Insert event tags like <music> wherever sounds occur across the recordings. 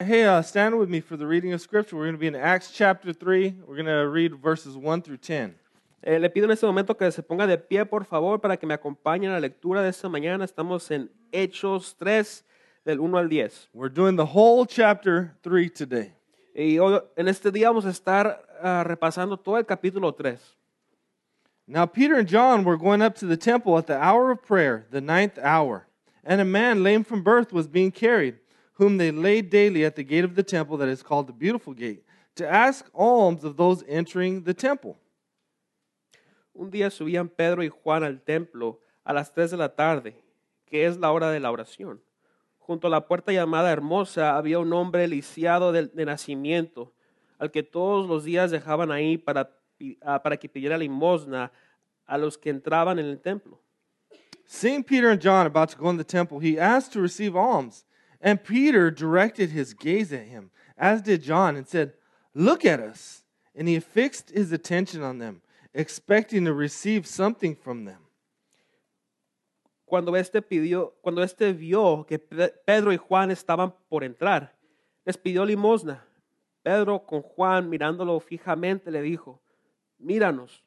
Hey, uh, stand with me for the reading of Scripture. We're going to be in Acts chapter 3. We're going to read verses 1 through 10. Eh, le pido en este momento que se ponga de pie, por favor, para que me acompañe en la lectura de esta mañana. Estamos en Hechos 3, del 1 al 10. We're doing the whole chapter 3 today. Y hoy, en este día vamos a estar ah, repasando todo el capítulo 3. Now, Peter and John were going up to the temple at the hour of prayer, the ninth hour. And a man lame from birth was being carried, whom they laid daily at the gate of the temple that is called the Beautiful Gate, to ask alms of those entering the temple. Un día subían Pedro y Juan al templo a las tres de la tarde, que es la hora de la oración. Junto a la puerta llamada Hermosa había un hombre lisiado de, de nacimiento, al que todos los días dejaban ahí para, ah, para que pidiera limosna a los que entraban en el templo. Seeing Peter and John about to go in the temple, he asked to receive alms. And Peter directed his gaze at him, as did John, and said, Look at us. And he fixed his attention on them, expecting to receive something from them. Cuando este, pidió, cuando este vio que Pedro y Juan estaban por entrar, les pidió limosna. Pedro con Juan mirándolo fijamente le dijo, míranos.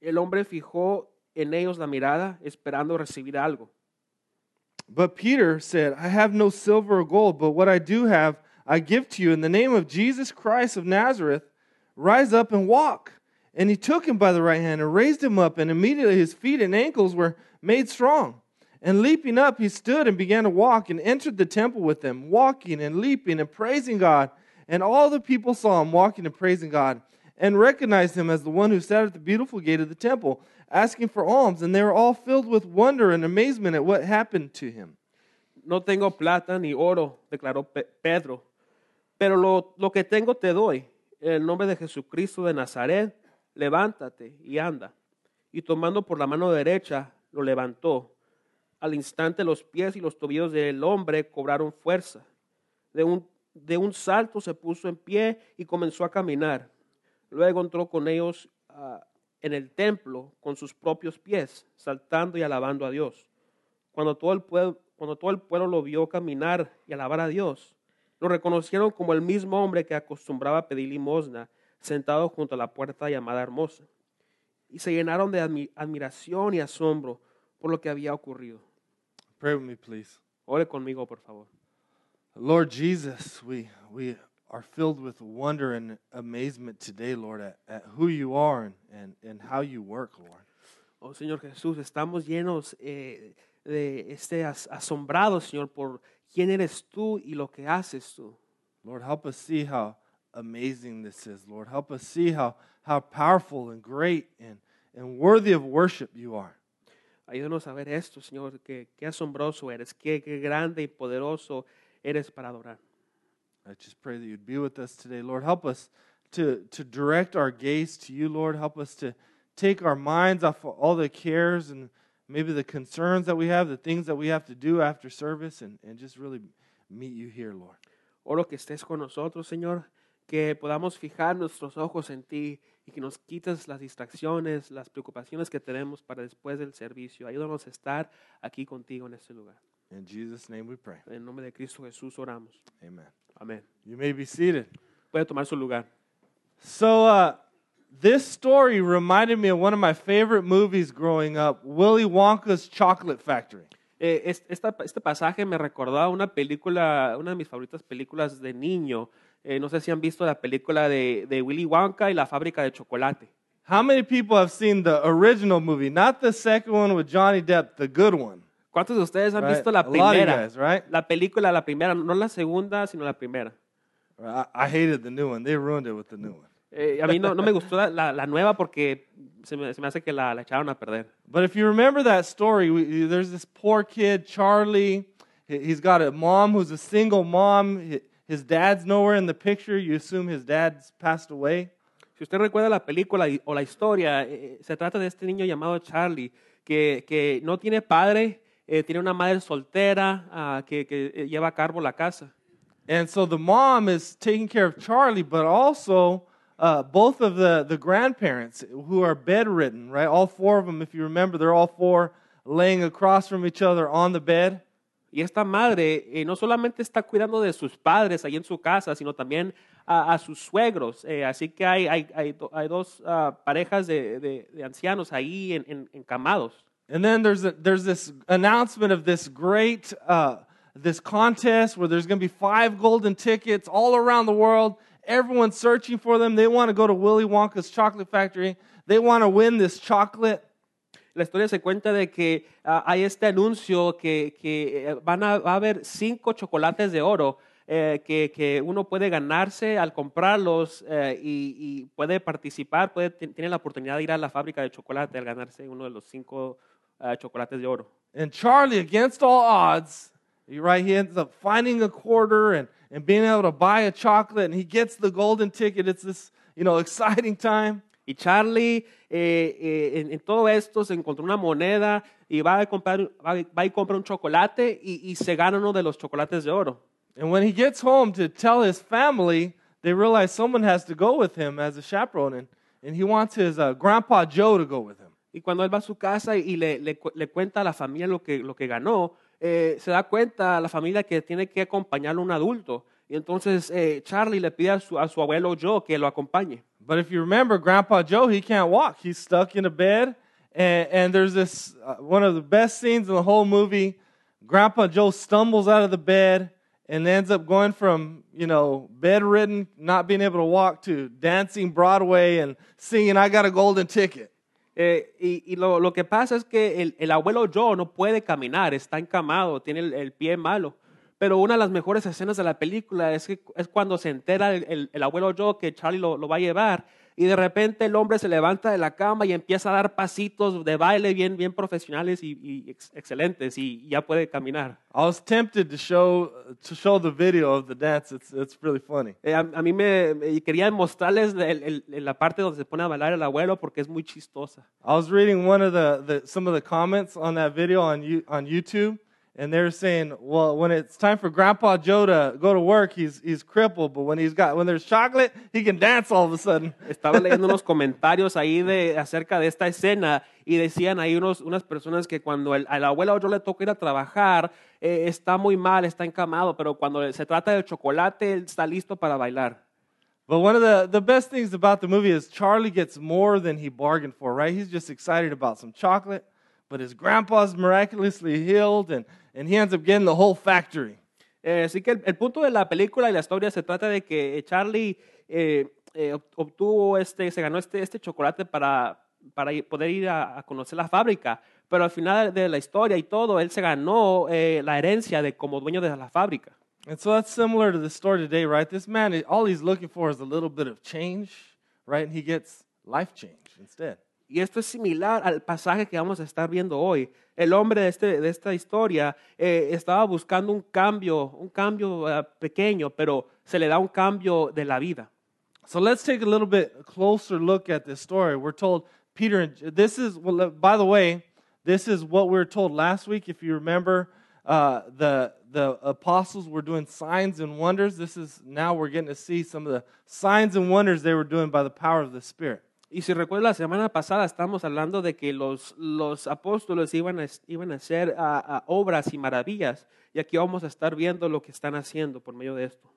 El hombre fijó en ellos la mirada esperando recibir algo. But Peter said, I have no silver or gold, but what I do have, I give to you. In the name of Jesus Christ of Nazareth, rise up and walk. And he took him by the right hand and raised him up, and immediately his feet and ankles were made strong. And leaping up, he stood and began to walk and entered the temple with them, walking and leaping and praising God. And all the people saw him walking and praising God and recognized him as the one who sat at the beautiful gate of the temple, asking for alms. And they were all filled with wonder and amazement at what happened to him. No tengo plata ni oro, declaró Pe- Pedro, pero lo, que tengo te doy. En el nombre de Jesucristo de Nazaret, levántate y anda. Y tomando por la mano derecha, lo levantó. Al instante los pies y los tobillos del hombre cobraron fuerza. De un salto se puso en pie y comenzó a caminar. Luego entró con ellos ah, en el templo con sus propios pies, saltando y alabando a Dios. Cuando todo, el pueblo, cuando todo el pueblo lo vio caminar y alabar a Dios, lo reconocieron como el mismo hombre que acostumbraba a pedir limosna, sentado junto a la puerta llamada Hermosa. Y se llenaron de admi- admiración y asombro por lo que había ocurrido. Pray with me, please. Ore conmigo, por favor. Lord Jesus, we, we are filled with wonder and amazement today, Lord, at, at who you are and, and, and how you work, Lord. Oh Señor Jesús, estamos llenos eh, de este as- asombrados, Señor, por quién eres tú y lo que haces tú. Lord, help us see how amazing this is, Lord. Help us see how, how powerful and great and, and worthy of worship you are. Ayúdanos a ver esto, Señor, que qué asombroso eres, qué, qué grande y poderoso eres para adorar. I just pray that you'd be with us today, Lord. Help us to, to direct our gaze to you, Lord. Help us to take our minds off of all the cares and maybe the concerns that we have, the things that we have to do after service, and, and just really meet you here, Lord. Oro que estés con nosotros, Señor, que podamos fijar nuestros ojos en ti y que nos quites las distracciones, las preocupaciones que tenemos para después del servicio. Ayúdanos a estar aquí contigo en este lugar. In Jesus' name we pray. En nombre de Cristo Jesús oramos. Amen. Amén. You may be seated. Puede tomar su lugar. So, uh, this story reminded me of one of my favorite movies growing up Willy Wonka's Chocolate Factory. Eh, es- esta- este pasaje me recordaba una película, una de mis favoritas películas de niño. Eh, no sé si han visto la película de, de Willy Wonka y la fábrica de chocolate. How many people have seen the original movie? Not the second one with Johnny Depp, the good one. ¿Cuántos de ustedes han Right? visto la primera? guys, right? La película, la primera, no la segunda, sino la primera. I, I hated the new one. They ruined it with the new one. Eh, a mí no, no me gustó la, la- la nueva porque se me, se me hace que la, la echaron a perder. But if you remember that story, we, there's this poor kid, Charlie. He- He's got a mom who's a single mom. Hi- His dad's nowhere in the picture. You assume his dad's passed away. Si usted recuerda la película o la historia, eh, se trata de este niño llamado Charlie, que, que no tiene padre, eh, tiene una madre soltera ah, que, que, eh, lleva a cargo la casa. And so the mom is taking care of Charlie, but also uh, both of the, the grandparents who are bedridden, right? All four of them, if you remember, they're all four laying across from each other on the bed. Y esta madre eh, no solamente está cuidando de sus padres ahí en su casa, sino también a, a sus suegros. Eh, así que hay, hay, hay, do- hay dos ah, parejas de, de- de ancianos ahí en, en- encamados. And then there's, a, there's this announcement of this great uh, this contest where there's going to be five golden tickets all around the world. Everyone's searching for them. They want to go to Willy Wonka's chocolate factory. They want to win this chocolate. La historia se cuenta de que ah, hay este anuncio que, que eh, van a, va a haber cinco chocolates de oro eh, que, que uno puede ganarse al comprarlos eh, y, y puede participar, puede, tiene la oportunidad de ir a la fábrica de chocolate al ganarse uno de los cinco ah, chocolates de oro. And Charlie, against all odds, he, right, he ends up finding a quarter and, and being able to buy a chocolate, and he gets the golden ticket. It's this, you know, <laughs> exciting time. Y Charlie eh, eh, en, en todo esto se encontró una moneda y va a, comprar, va, va y compra un chocolate y, y se gana uno de los chocolates de oro. And when he gets home to tell his family, they realize someone has to go with him as a chaperone, and, and he wants his uh, grandpa Joe to go with him. Y cuando él va a su casa y le, le le cuenta a la familia lo que, lo que ganó, eh, se da cuenta a la familia que tiene que acompañarlo un adulto. Y entonces eh, Charlie le pide a su, a su abuelo Joe que lo acompañe. But if you remember, Grandpa Joe, he can't walk. He's stuck in a bed. And, and there's this uh, one of the best scenes in the whole movie. Grandpa Joe stumbles out of the bed and ends up going from, you know, bedridden, not being able to walk, to dancing Broadway and singing, I Got a Golden Ticket. Eh, y lo, que pasa es que el, el abuelo Joe no puede caminar, está encamado, tiene el, pie malo. Pero una de las mejores escenas de la película es, cuando se entera el, el- el abuelo Joe que Charlie lo va a llevar y de repente el hombre se levanta de la cama y empieza a dar pasitos de baile bien, bien profesionales y, y ex- excelentes y ya puede caminar. I was tempted to show, to show the video of the dance. It's, it's really funny. Eh, a, a mí me, me- quería mostrarles el- el- el- la parte donde se pone a bailar el abuelo porque es muy chistosa. I was reading one of the, the some of the comments on that video on you, on YouTube, and they were saying, well, when it's time for Grandpa Joe to go to work, he's he's crippled, but when he's got when there's chocolate, he can dance all of a sudden. <laughs> Estaba leyendo unos <laughs> comentarios ahí de, acerca de esta escena y decían ahí unos, unas personas que cuando el, al abuelo Joe le toca ir a trabajar, eh, está muy mal, está encamado, pero cuando se trata del chocolate, él está listo para bailar. But one of the, the best things about the movie is Charlie gets more than he bargained for, right? He's just excited about some chocolate, but his grandpa's miraculously healed, and, and he ends up getting the whole factory. Eh, así que el, el punto de la película y la historia se trata de que Charlie eh, eh, ob- obtuvo este, se ganó este, este chocolate para, para poder ir a, a conocer la fábrica, pero al final de la historia y todo, él se ganó eh, la herencia de como dueño de la fábrica. And so that's similar to the story today, right? This man, all he's looking for is a little bit of change, right? And he gets life change instead. Y esto es similar al pasaje que vamos a estar viendo hoy. El hombre de, este, de esta historia eh, estaba buscando un cambio, un cambio eh, pequeño, pero se le da un cambio de la vida. So let's take a little bit closer look at this story. We're told Peter, this is, well, uh, by the way, this is what we were told last week. If you remember, uh, the, the apostles were doing signs and wonders. This is now we're getting to see some of the signs and wonders they were doing by the power of the Spirit. Y si recuerdas, la semana pasada estamos hablando de que los, los apóstoles iban a, iban a hacer ah, ah, obras y maravillas. Y aquí vamos a estar viendo lo que están haciendo por medio de esto.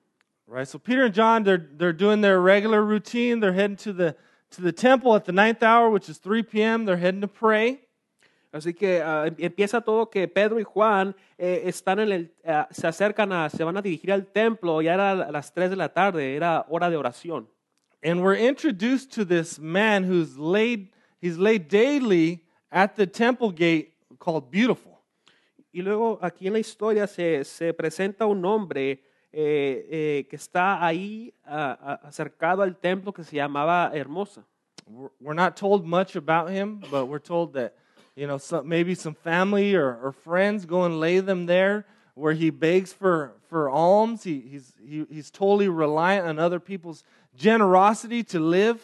Right? So Peter and John, they're, they're doing their regular routine. They're heading to the, to the temple at the ninth hour, which is 3 p.m. They're heading to pray. Así que em- empieza todo que Pedro y Juan eh, están en el, ah, se acercan a, se van a dirigir al templo, ya era a las 3 de la tarde, era hora de oración. And we're introduced to this man who's laid, he's laid daily at the temple gate called Beautiful. Y luego aquí en la historia se, se presenta un hombre eh, eh, que está ahí ah, ah, acercado al templo que se llamaba Hermosa. We're we're not told much about him, but we're told that, you know, some, maybe some family or, or friends go and lay them there where he begs for, for alms. He, he's, he, he's totally reliant on other people's generosity to live.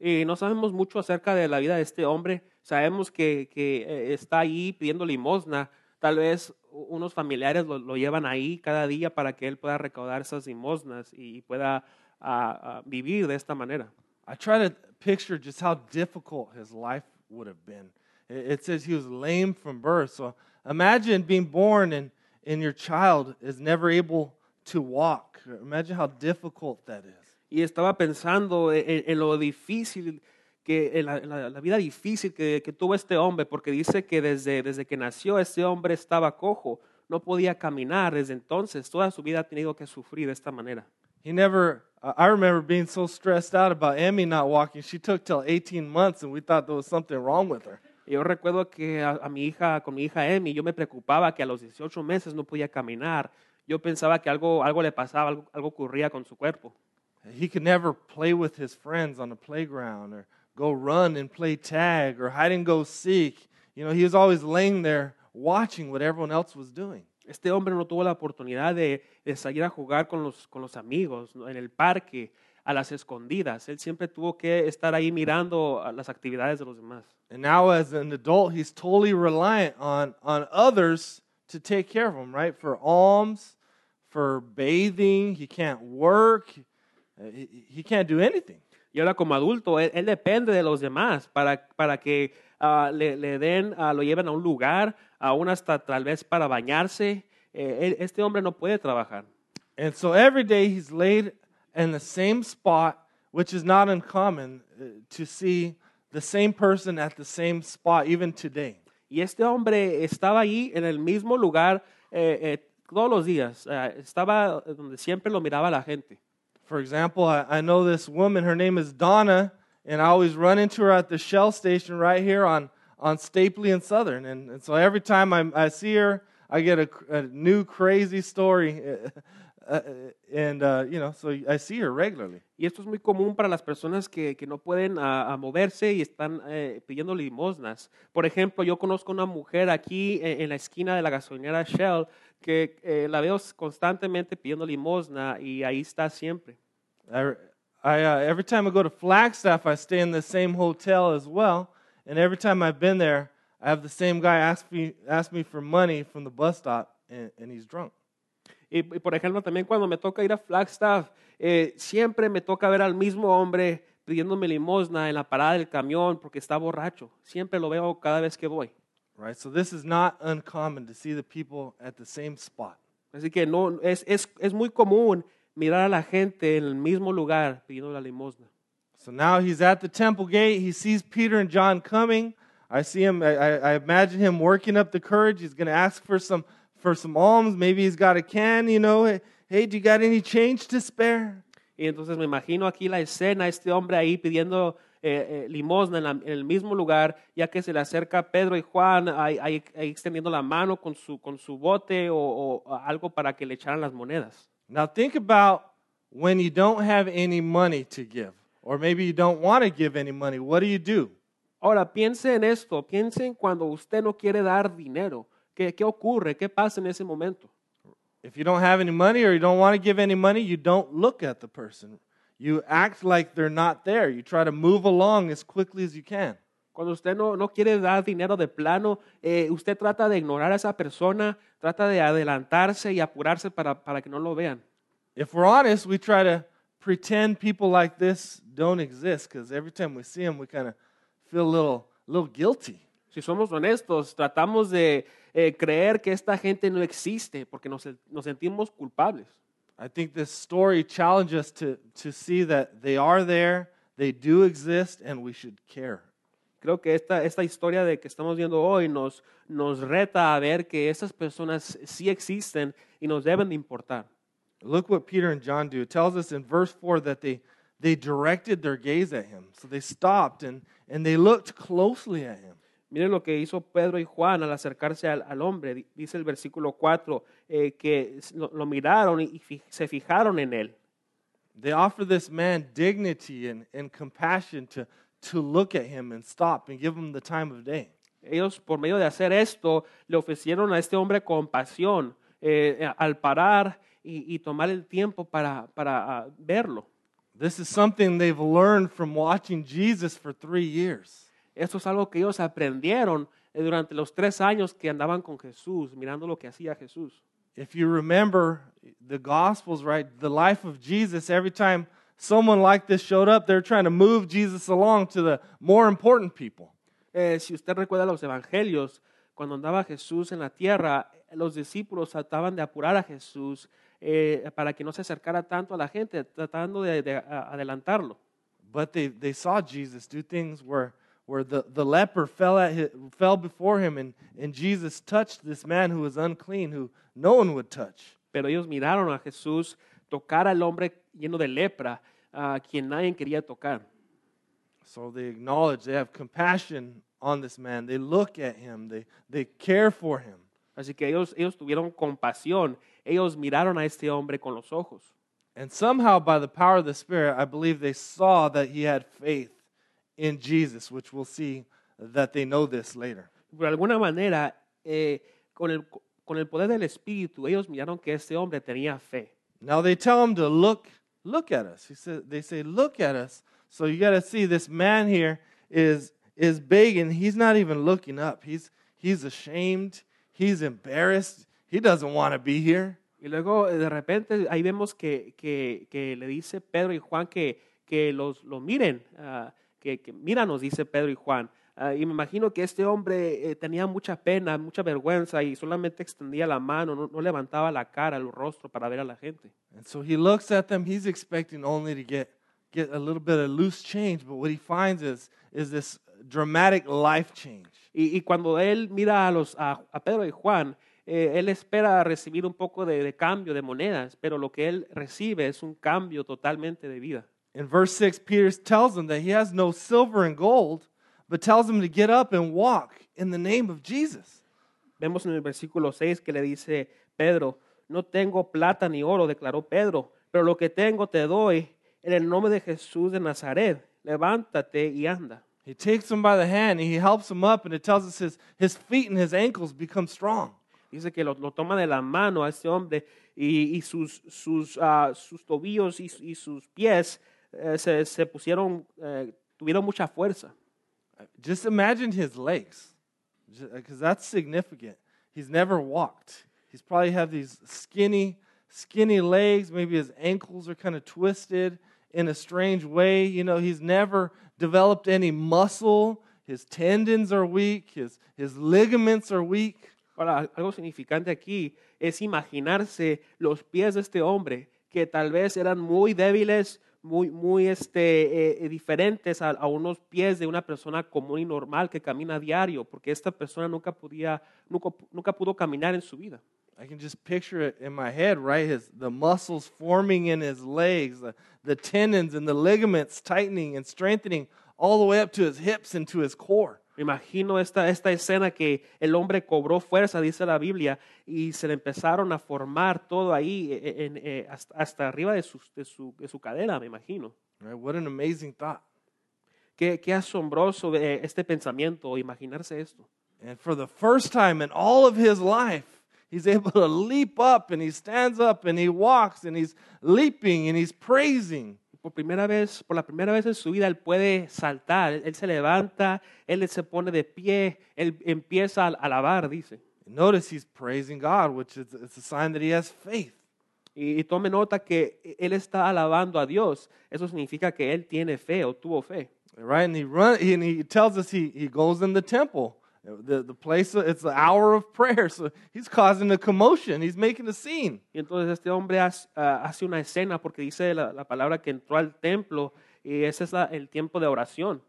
Y no sabemos mucho acerca de la vida de este hombre. Sabemos que, que eh, está ahí pidiendo limosna. Tal vez u- unos familiares lo, lo llevan ahí cada día para que él pueda recaudar esas limosnas y pueda ah, ah, vivir de esta manera. I try to picture just how difficult his life would have been. It it says he was lame from birth. So imagine being born in, and your child is never able to walk. Imagine how difficult that is. Y estaba pensando en, lo difícil, que, en la, en la- la vida difícil que, que tuvo este hombre, porque dice que desde, desde que nació este hombre estaba cojo, no podía caminar. Desde entonces, toda su vida ha tenido que sufrir de esta manera. He never, uh, I remember being so stressed out about Emmy not walking. She took till 18 months, and we thought there was something wrong with her. Yo recuerdo que a, a mi hija, con mi hija Emmy, yo me preocupaba que a los 18 meses no podía caminar. Yo pensaba que algo, algo le pasaba, algo, algo ocurría con su cuerpo. He could never play with his friends on the playground or go run and play tag or hide and go seek. You know, he was always laying there watching what everyone else was doing. Este hombre no tuvo la oportunidad de, de salir a jugar con los, con los amigos en el parque, a las escondidas. Él siempre tuvo que estar ahí mirando a las actividades de los demás. And now, as an adult, he's totally reliant on, on others to take care of him, right? For alms, for bathing. He can't work, he, he can't do anything. Y ahora como adulto, él, él depende de los demás para, para que ah, le, le den, ah, lo lleven a un lugar, aún hasta tal vez para bañarse. Eh, este hombre no puede trabajar. And so every day he's laid in the same spot, which is not uncommon uh, to see the same person at the same spot, even today. Y este hombre estaba ahí en el mismo lugar eh, eh, todos los días. Ah, estaba donde siempre lo miraba la gente. For example, I, I know this woman, her name is Donna, and I always run into her at the Shell station right here on, on Stapley and Southern. And, and so every time I, I see her, I get a, a new crazy story. <laughs> Uh, and, uh, you know, so I see her regularly. Y esto es muy común para las personas que, que no pueden ah, ah, moverse y están eh, pidiendo limosnas. Por ejemplo, yo conozco una mujer aquí eh, en la esquina de la gasolinera Shell que eh, la veo constantemente pidiendo limosna y ahí está siempre. I, I, uh, every time I go to Flagstaff, I stay in the same hotel as well. And every time I've been there, I have the same guy ask me, ask me for money from the bus stop, and, and he's drunk. Y, y, por ejemplo, también cuando me toca ir a Flagstaff, eh, siempre me toca ver al mismo hombre pidiéndome limosna en la parada del camión porque está borracho. Siempre lo veo cada vez que voy. Right? So this is not uncommon to see the people at the same spot. Así que no, es, es, es muy común mirar a la gente en el mismo lugar pidiendo la limosna. So now he's at the temple gate. He sees Peter and John coming. I see him. I, I imagine him working up the courage. He's going to ask for some for some alms. Maybe he's got a can. You know, hey, hey, do you got any change to spare? Y entonces me imagino aquí la escena, este hombre ahí pidiendo eh, eh, limosna en, la- en el mismo lugar, ya que se le acerca Pedro y Juan ahí, ahí- ahí extendiendo la mano con su, con su bote o, o algo para que le echaran las monedas. Now think about when you don't have any money to give, or maybe you don't want to give any money. What do you do? Ahora, piense en esto, piense en cuando usted no quiere dar dinero. ¿Qué, ¿Qué ocurre? ¿Qué pasa en ese momento? If you don't have any money or you don't want to give any money, you don't look at the person. You act like they're not there. You try to move along as quickly as you can. Cuando usted no, no quiere dar dinero de plano, eh, usted trata de ignorar a esa persona, trata de adelantarse y apurarse para, para que no lo vean. If we're honest, we try to pretend people like this don't exist because every time we see them, we kind of feel a little, little guilty. Si somos honestos, tratamos de eh, creer que esta gente no existe porque nos, nos sentimos culpables. I think this story challenges us to, to see that they are there, they do exist, and we should care. Creo que esta, esta historia de que estamos viendo hoy nos, nos reta a ver que estas personas sí existen y nos deben de importar. Look what Peter and John do. It tells us in verse 4 that they, they directed their gaze at him. So they stopped and, and they looked closely at him. Miren lo que hizo Pedro y Juan al acercarse al, al hombre. Di- Dice el versículo 4 eh, que lo, lo miraron y fi- se fijaron en él. They offer this man dignity and, and compassion to, to look at him and stop and give him the time of day. Ellos, por medio de hacer esto, le ofrecieron a este hombre compasión eh, al parar y, y tomar el tiempo para, para ah, verlo. This is something they've learned from watching Jesus for three years. Esto es algo que ellos aprendieron eh, durante los tres años que andaban con Jesús, mirando lo que hacía Jesús. If you remember the Gospels, right, the life of Jesus, every time someone like this showed up, they're trying to move Jesus along to the more important people. Eh, si usted recuerda los evangelios, cuando andaba Jesús en la tierra, los discípulos trataban de apurar a Jesús eh, para que no se acercara tanto a la gente, tratando de, adelantarlo. But they, they saw Jesus do things where, where the, the leper fell, at his, fell before him, and, and Jesus touched this man who was unclean, who no one would touch. Pero ellos miraron a Jesús tocar al hombre lleno de lepra, a quien nadie quería tocar. So they acknowledge, they have compassion on this man. They look at him, they, they care for him. Así que ellos, ellos tuvieron compasión, ellos miraron a este hombre con los ojos. And somehow, by the power of the Spirit, I believe they saw that he had faith in Jesus, which we'll see that they know this later. Por alguna manera, eh, con, el, con el poder del Espíritu, ellos miraron que este hombre tenía fe. Now they tell him to look, look at us. He said, they say, look at us. So you got to see this man here is is begging. He's not even looking up. He's he's ashamed. He's embarrassed. He doesn't want to be here. Y luego, de repente, ahí vemos que, que, que le dice Pedro y Juan que, que los, lo miren, ah, que, que míranos, dice Pedro y Juan. Ah, y me imagino que este hombre eh, tenía mucha pena, mucha vergüenza y solamente extendía la mano, no, no levantaba la cara, el rostro para ver a la gente. And so he looks at them. He's expecting only to get get a little bit of loose change, but what he finds is is this dramatic life change. Y, y cuando él mira a, los, a, a Pedro y Juan, eh, él espera recibir un poco de, de cambio de monedas, pero lo que él recibe es un cambio totalmente de vida. In verse 6, Peter tells him that he has no silver and gold, but tells him to get up and walk in the name of Jesus. Vemos en el versículo 6 que le dice Pedro, no tengo plata ni oro, declaró Pedro, pero lo que tengo te doy en el nombre de Jesús de Nazaret, levántate y anda. He takes him by the hand and he helps him up, and it tells us his, his feet and his ankles become strong. Dice que lo, lo toma de la mano a este hombre y, y sus, sus, ah, sus tobillos y, y sus pies eh, se, se pusieron, eh, tuvieron mucha fuerza. Just imagine his legs, because that's significant. He's never walked. He's probably have these skinny, skinny legs. Maybe his ankles are kind of twisted in a strange way. You know, he's never developed any muscle. His tendons are weak. His, his ligaments are weak. Ahora, algo significante aquí es imaginarse los pies de este hombre, que tal vez eran muy débiles, muy, muy este, eh, diferentes a, a unos pies de una persona común y normal que camina a diario, porque esta persona nunca, podía, nunca, nunca pudo caminar en su vida. I can just picture it in my head, right? His, the muscles forming in his legs, the, the tendons and the ligaments tightening and strengthening all the way up to his hips and to his core. Me imagino esta, esta escena que el hombre cobró fuerza, dice la Biblia, y se le empezaron a formar todo ahí eh, en- eh, hasta, hasta arriba de su, de, su, de su cadera, me imagino. What an amazing thought. Qué, qué asombroso eh, este pensamiento, imaginarse esto. And for the first time in all of his life, he's able to leap up and he stands up and he walks and he's leaping and he's praising. Por primera vez, por la primera vez en su vida, él puede saltar, él, se levanta, él se pone de pie, él empieza a alabar, dice. Notice he's praising God, which is it's a sign that he has faith. Y, y tome nota que él está alabando a Dios. Eso significa que él tiene fe o tuvo fe. Right? And he run and he tells us he, he goes in the temple. The, the place it's the hour of prayer. So he's causing a commotion. He's making a scene. Y entonces este hombre hace, ah, hace una escena porque dice la, la palabra que entró al templo y ese es la- el tiempo de oración.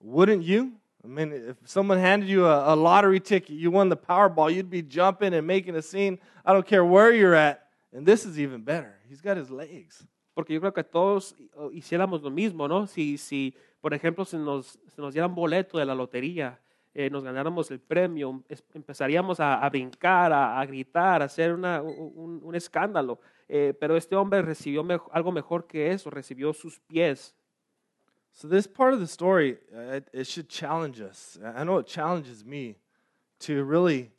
Wouldn't you? I mean, if someone handed you a, a lottery ticket, you won the Powerball, you'd be jumping and making a scene. I don't care where you're at. And this is even better. He's got his legs. Porque yo creo que todos hiciéramos lo mismo, ¿no? Si, si por ejemplo, se nos, se nos diera un boleto de la lotería, eh, nos ganáramos el premio, empezaríamos a, a brincar, a, a gritar, a hacer una- un, un escándalo. Eh, pero este hombre recibió mejo- algo mejor que eso, recibió sus pies. So this part of the story, uh, it, it should challenge us. I know it challenges me to really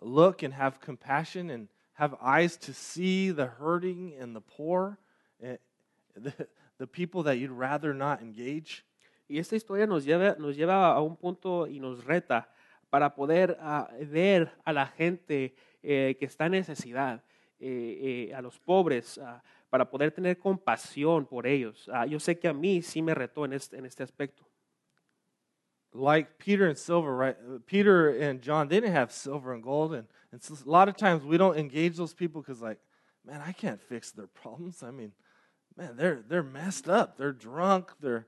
look and have compassion and have eyes to see the hurting and the poor, and <laughs> the, the people that you'd rather not engage. Y esta historia nos lleva, nos lleva a un punto y nos reta para poder ah, ver a la gente eh, que está en necesidad, eh, eh, a los pobres, ah, para poder tener compasión por ellos. Ah, yo sé que a mí sí me retó en este, en este aspecto. like Peter and silver, right? uh, Peter and John, they didn't have silver and gold, and, and so a lot of times we don't engage those people because, like, man, I can't fix their problems. I mean, man, they're they're messed up. They're drunk. They're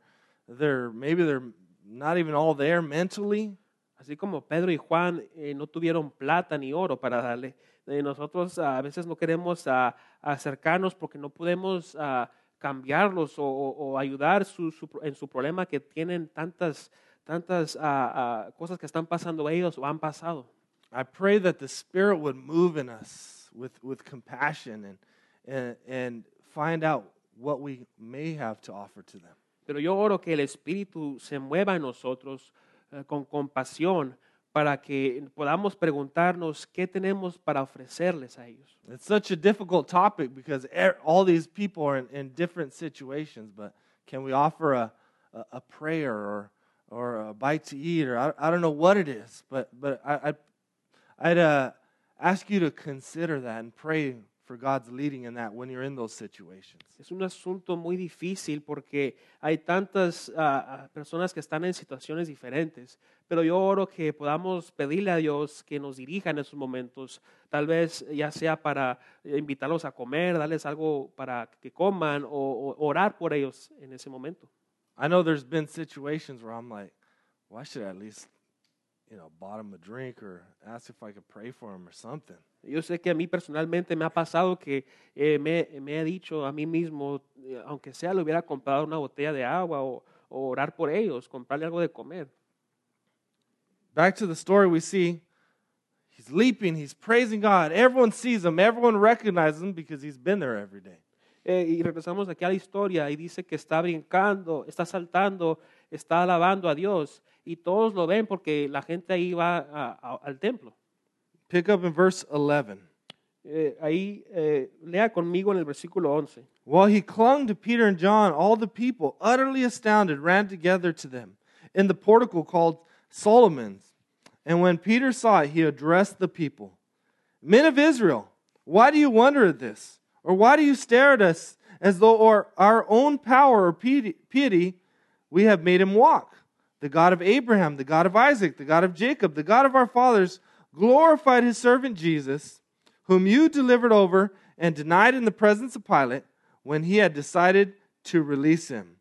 they're maybe they're not even all there mentally. Así como Pedro y Juan eh, no tuvieron plata ni oro para darle, eh, nosotros ah, a veces no queremos ah, acercarnos porque no podemos ah, cambiarlos o, o- ayudar su- su- en su problema que tienen tantas, tantas ah, ah, cosas que están pasando ellos o han pasado. I pray that the Spirit would move in us with, with compassion and, and, and find out what we may have to offer to them. Pero yo oro que el Espíritu se mueva en nosotros eh, con compasión para que podamos preguntarnos qué tenemos para ofrecerles a ellos. It's such a difficult topic because er- all these people are in, in different situations, but can we offer a, a, a prayer or, or a bite to eat or I, I don't know what it is, but, but I, I'd, I'd uh, ask you to consider that and pray for God's leading in that when you're in those situations. Es un asunto muy difícil porque hay tantas ah, personas que están en situaciones diferentes, pero yo oro que podamos pedirle a Dios que nos dirija en esos momentos, tal vez ya sea para eh, invitarlos a comer, darles algo para que coman o, o orar por ellos en ese momento. I know there's been situations where I'm like, why should I at least, you know, bought him a drink or ask if I could pray for him or something? Yo sé que a mí personalmente me ha pasado que eh, me, me he dicho a mí mismo, eh, aunque sea le hubiera comprado una botella de agua o, o orar por ellos, comprarle algo de comer. Back to the story, we see he's leaping, he's praising God. Everyone sees him, everyone recognizes him because he's been there every day. Eh, y regresamos aquí a la historia y dice que está brincando, está saltando, está alabando a Dios y todos lo ven porque la gente ahí va a- a- al templo. Pick up in verse 11. Eh, ahí eh, lea conmigo en el versículo 11. While he clung to Peter and John, all the people, utterly astounded, ran together to them in the portico called Solomon's. And when Peter saw it, he addressed the people Men of Israel, why do you wonder at this? Or why do you stare at us as though our, our own power or piety, piety we have made him walk? The God of Abraham, the God of Isaac, the God of Jacob, the God of our fathers glorified his servant Jesus, whom you delivered over and denied in the presence of Pilate when he had decided to release him.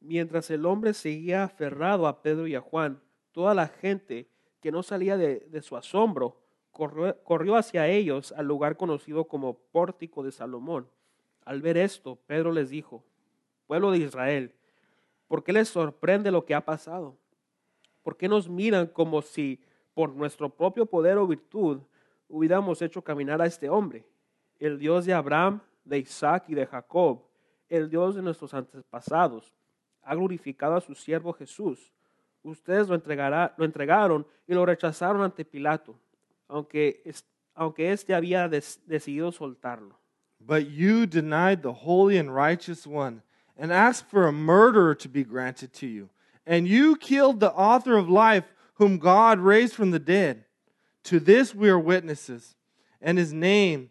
Mientras el hombre seguía aferrado a Pedro y a Juan, toda la gente que no salía de, de su asombro corrió, corrió hacia ellos al lugar conocido como Pórtico de Salomón. Al ver esto, Pedro les dijo, pueblo de Israel, ¿por qué les sorprende lo que ha pasado? ¿Por qué nos miran como si por nuestro propio poder o virtud hubiéramos hecho caminar a este hombre? El Dios de Abraham, de Isaac y de Jacob, el Dios de nuestros antepasados, ha glorificado a su siervo Jesús. Ustedes lo, entregaron y lo rechazaron ante Pilato, aunque, aunque éste había decidido soltarlo. But you denied the holy and righteous one and asked for a murderer to be granted to you. And you killed the author of life, whom God raised from the dead. To this we are witnesses. And his name,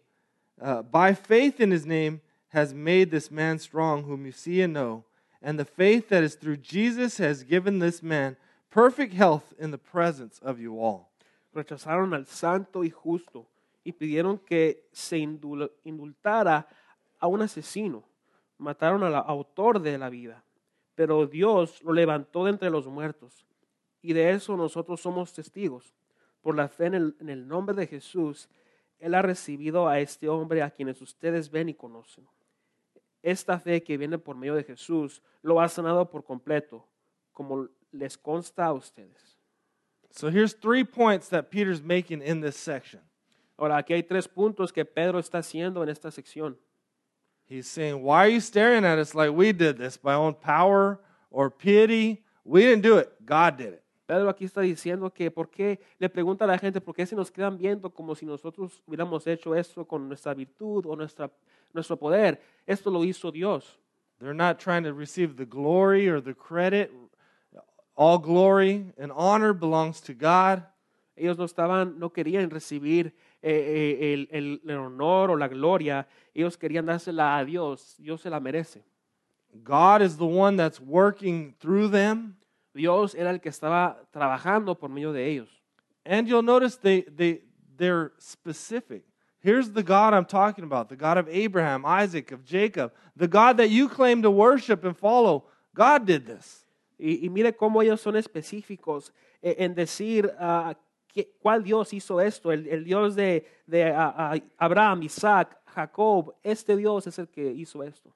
uh, by faith in his name, has made this man strong, whom you see and know. And the faith that is through Jesus has given this man perfect health in the presence of you all. Rechazaron al santo y justo y pidieron que se indultara a un asesino. Mataron al autor de la vida. Pero Dios lo levantó de entre los muertos. Y de eso nosotros somos testigos. Por la fe en el, en el nombre de Jesús, Él ha recibido a este hombre a quienes ustedes ven y conocen. Esta fe que viene por medio de Jesús lo ha sanado por completo, como les consta a ustedes. So here's three points that Peter's making in this section. Ahora, aquí hay tres puntos que Pedro está haciendo en esta sección. He's saying, Why are you staring at us like we did this by own power or piety? We didn't do it, God did it. Pedro aquí está diciendo que por qué le pregunta a la gente por qué se nos quedan viendo como si nosotros hubiéramos hecho esto con nuestra virtud o nuestra, nuestro poder. Esto lo hizo Dios. They're not trying to receive the glory or the credit. All glory and honor belongs to God. Ellos no estaban, no querían recibir eh, eh, el, el- el honor o la gloria. Ellos querían dársela a Dios. Dios se la merece. God is the one that's working through them. Dios era el que estaba trabajando por medio de ellos. And you'll notice they, they, they're specific. Here's the God I'm talking about the God of Abraham, Isaac, of Jacob, the God that you claim to worship and follow. God did this. Y, y mire cómo ellos son específicos eh, en decir qué- cuál Dios hizo esto. El, el Dios de, de ah, ah, Abraham, Isaac, Jacob. Este Dios es el que hizo esto.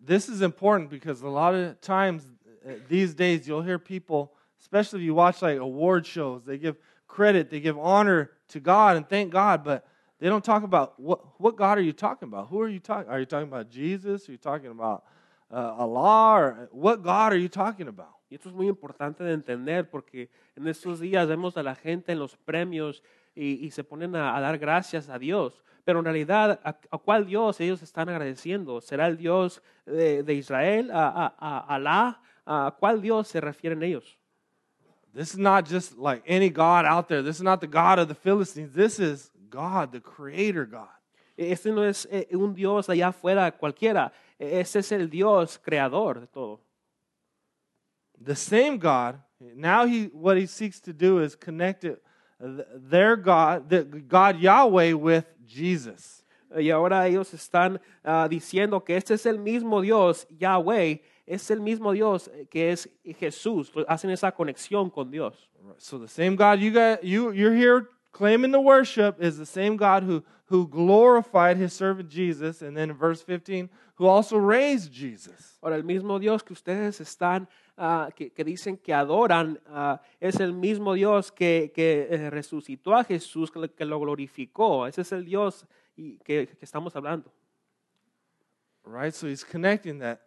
This is important because a lot of times uh, these days you'll hear people, especially if you watch like award shows, they give credit, they give honor to God and thank God, but they don't talk about what, what God are you talking about? Who are you talking? Are you talking about Jesus? Are you talking about uh, Allah? Or what God are you talking about? Y esto es muy importante de entender porque en estos días vemos a la gente en los premios y, y se ponen a, a dar gracias a Dios. Pero en realidad, ¿a, a cuál Dios ellos están agradeciendo? ¿Será el Dios de, de Israel? ¿A, a, a Alá? ¿A cuál Dios se refieren ellos? This is not just like any God out there. This is not the God of the Philistines. This is God, the creator God. Este no es eh, un Dios allá afuera cualquiera. Ese es el Dios creador de todo. The same God. Now he what he seeks to do is connect it, their God, the God Yahweh, with Jesus. Y ahora ellos están ah, diciendo que este es el mismo Dios, Yahweh, es el mismo Dios eh, que es Jesús. Hacen esa conexión con Dios. So the same God you got you you're here claiming to worship is the same God who who glorified his servant Jesus, and then in verse 15, who also raised Jesus. Ahora, el mismo Dios que ustedes están, ah, que, que dicen que adoran, ah, es el mismo Dios que, que eh, resucitó a Jesús, que, que lo glorificó. Ese es el Dios y- que, que estamos hablando. Right? So he's connecting that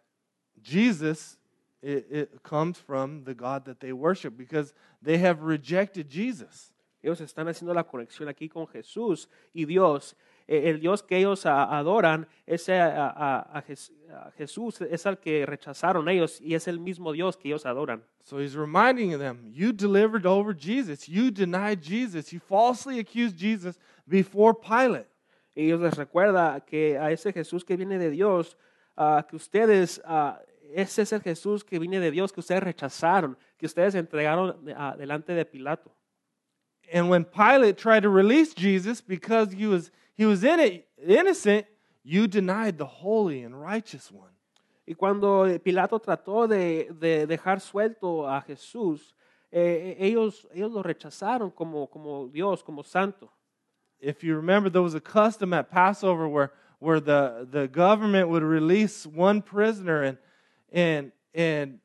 Jesus it, it comes from the God that they worship because they have rejected Jesus. Ellos están haciendo la conexión aquí con Jesús y Dios. Eh, El Dios que ellos adoran, ese a, a- a Jes- a Jesús es el que rechazaron ellos y es el mismo Dios que ellos adoran. So he's reminding them, you delivered over Jesus. You denied Jesus. You falsely accused Jesus before Pilate. Y ellos les recuerda que a ese Jesús que viene de Dios, ah, que ustedes, ah, ese es el Jesús que viene de Dios, que ustedes rechazaron, que ustedes entregaron delante de Pilato. And when Pilate tried to release Jesus because he was, he was in it, innocent, you denied the holy and righteous one. Y cuando Pilato trató de, de dejar suelto a Jesús, eh, ellos, ellos lo rechazaron como, como Dios, como santo. If you remember, there was a custom at Passover where, where the, the government would release one prisoner and, and, and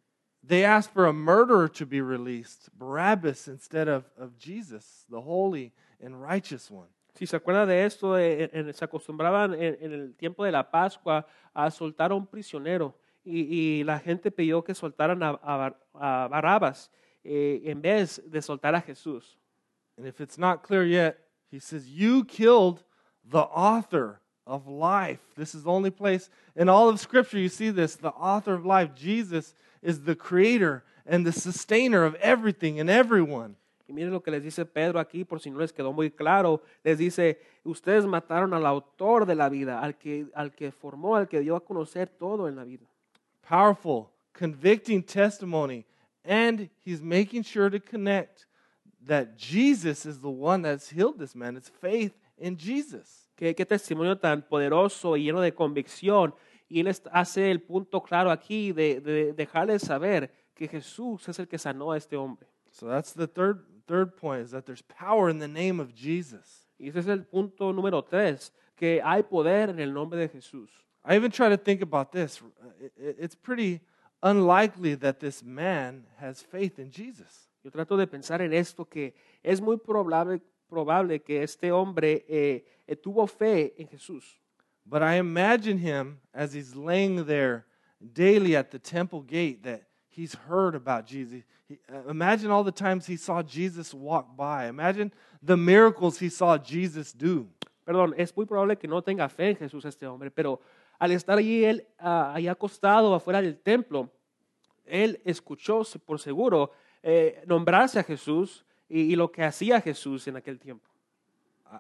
they asked for a murderer to be released, Barabbas, instead of, of Jesus, the holy and righteous one. Si se acuerda de esto, en- en- se acostumbraban en, en el tiempo de la Pascua a soltar a un prisionero y, y la gente pidió que soltaran a, a a eh, en vez de soltar a Jesús. And if it's not clear yet, he says, You killed the author of life. This is the only place in all of Scripture you see this. The author of life, Jesus, is the creator and the sustainer of everything and everyone. Y miren lo que les dice Pedro aquí, por si no les quedó muy claro. Les dice, ustedes mataron al autor de la vida, al que, al que formó, al que dio a conocer todo en la vida. Powerful, convicting testimony. And he's making sure to connect that Jesus is the one that's healed this man. It's faith in Jesus. Qué, qué testimonio tan poderoso y lleno de convicción. Y él hace el punto claro aquí de, de dejarles saber que Jesús es el que sanó a este hombre. So that's the third, third point is that there's power in the name of Jesus. Y ese es el punto número tres, que hay poder en el nombre de Jesús. I even try to think about this. It- it- It's pretty unlikely that this man has faith in Jesus. Yo trato de pensar en esto, que es muy probable, probable que este hombre eh, eh, tuvo fe en Jesús. But I imagine him as he's laying there daily at the temple gate that he's heard about Jesus. He, uh, imagine all the times he saw Jesus walk by. Imagine the miracles he saw Jesus do. Perdón, es muy probable que no tenga fe en Jesús este hombre, pero al estar allí él ah, ahí acostado afuera del templo, él escuchó por seguro eh, nombrarse a Jesús y, y lo que hacía Jesús en aquel tiempo.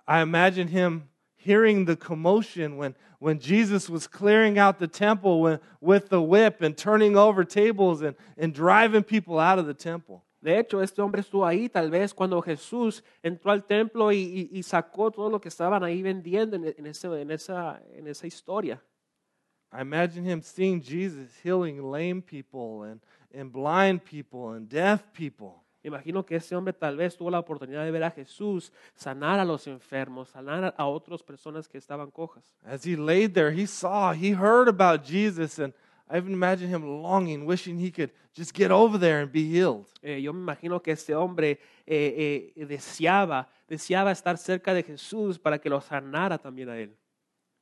I imagine him hearing the commotion when, when Jesus was clearing out the temple when, with the whip and turning over tables and, and driving people out of the temple. De hecho, este hombre estuvo ahí tal vez cuando Jesús entró al templo y, y- y sacó todo lo que estaban ahí vendiendo en, en ese- en esa, en esa historia. I imagine him seeing Jesus healing lame people and, and blind people and deaf people. Imagino que ese hombre tal vez tuvo la oportunidad de ver a Jesús sanar a los enfermos, sanar a otras personas que estaban cojas. As he laid there, he saw, he heard about Jesus, and I even imagine him longing, wishing he could just get over there and be healed. Eh, yo me imagino que este hombre eh, eh, deseaba, deseaba estar cerca de Jesús para que lo sanara también a él.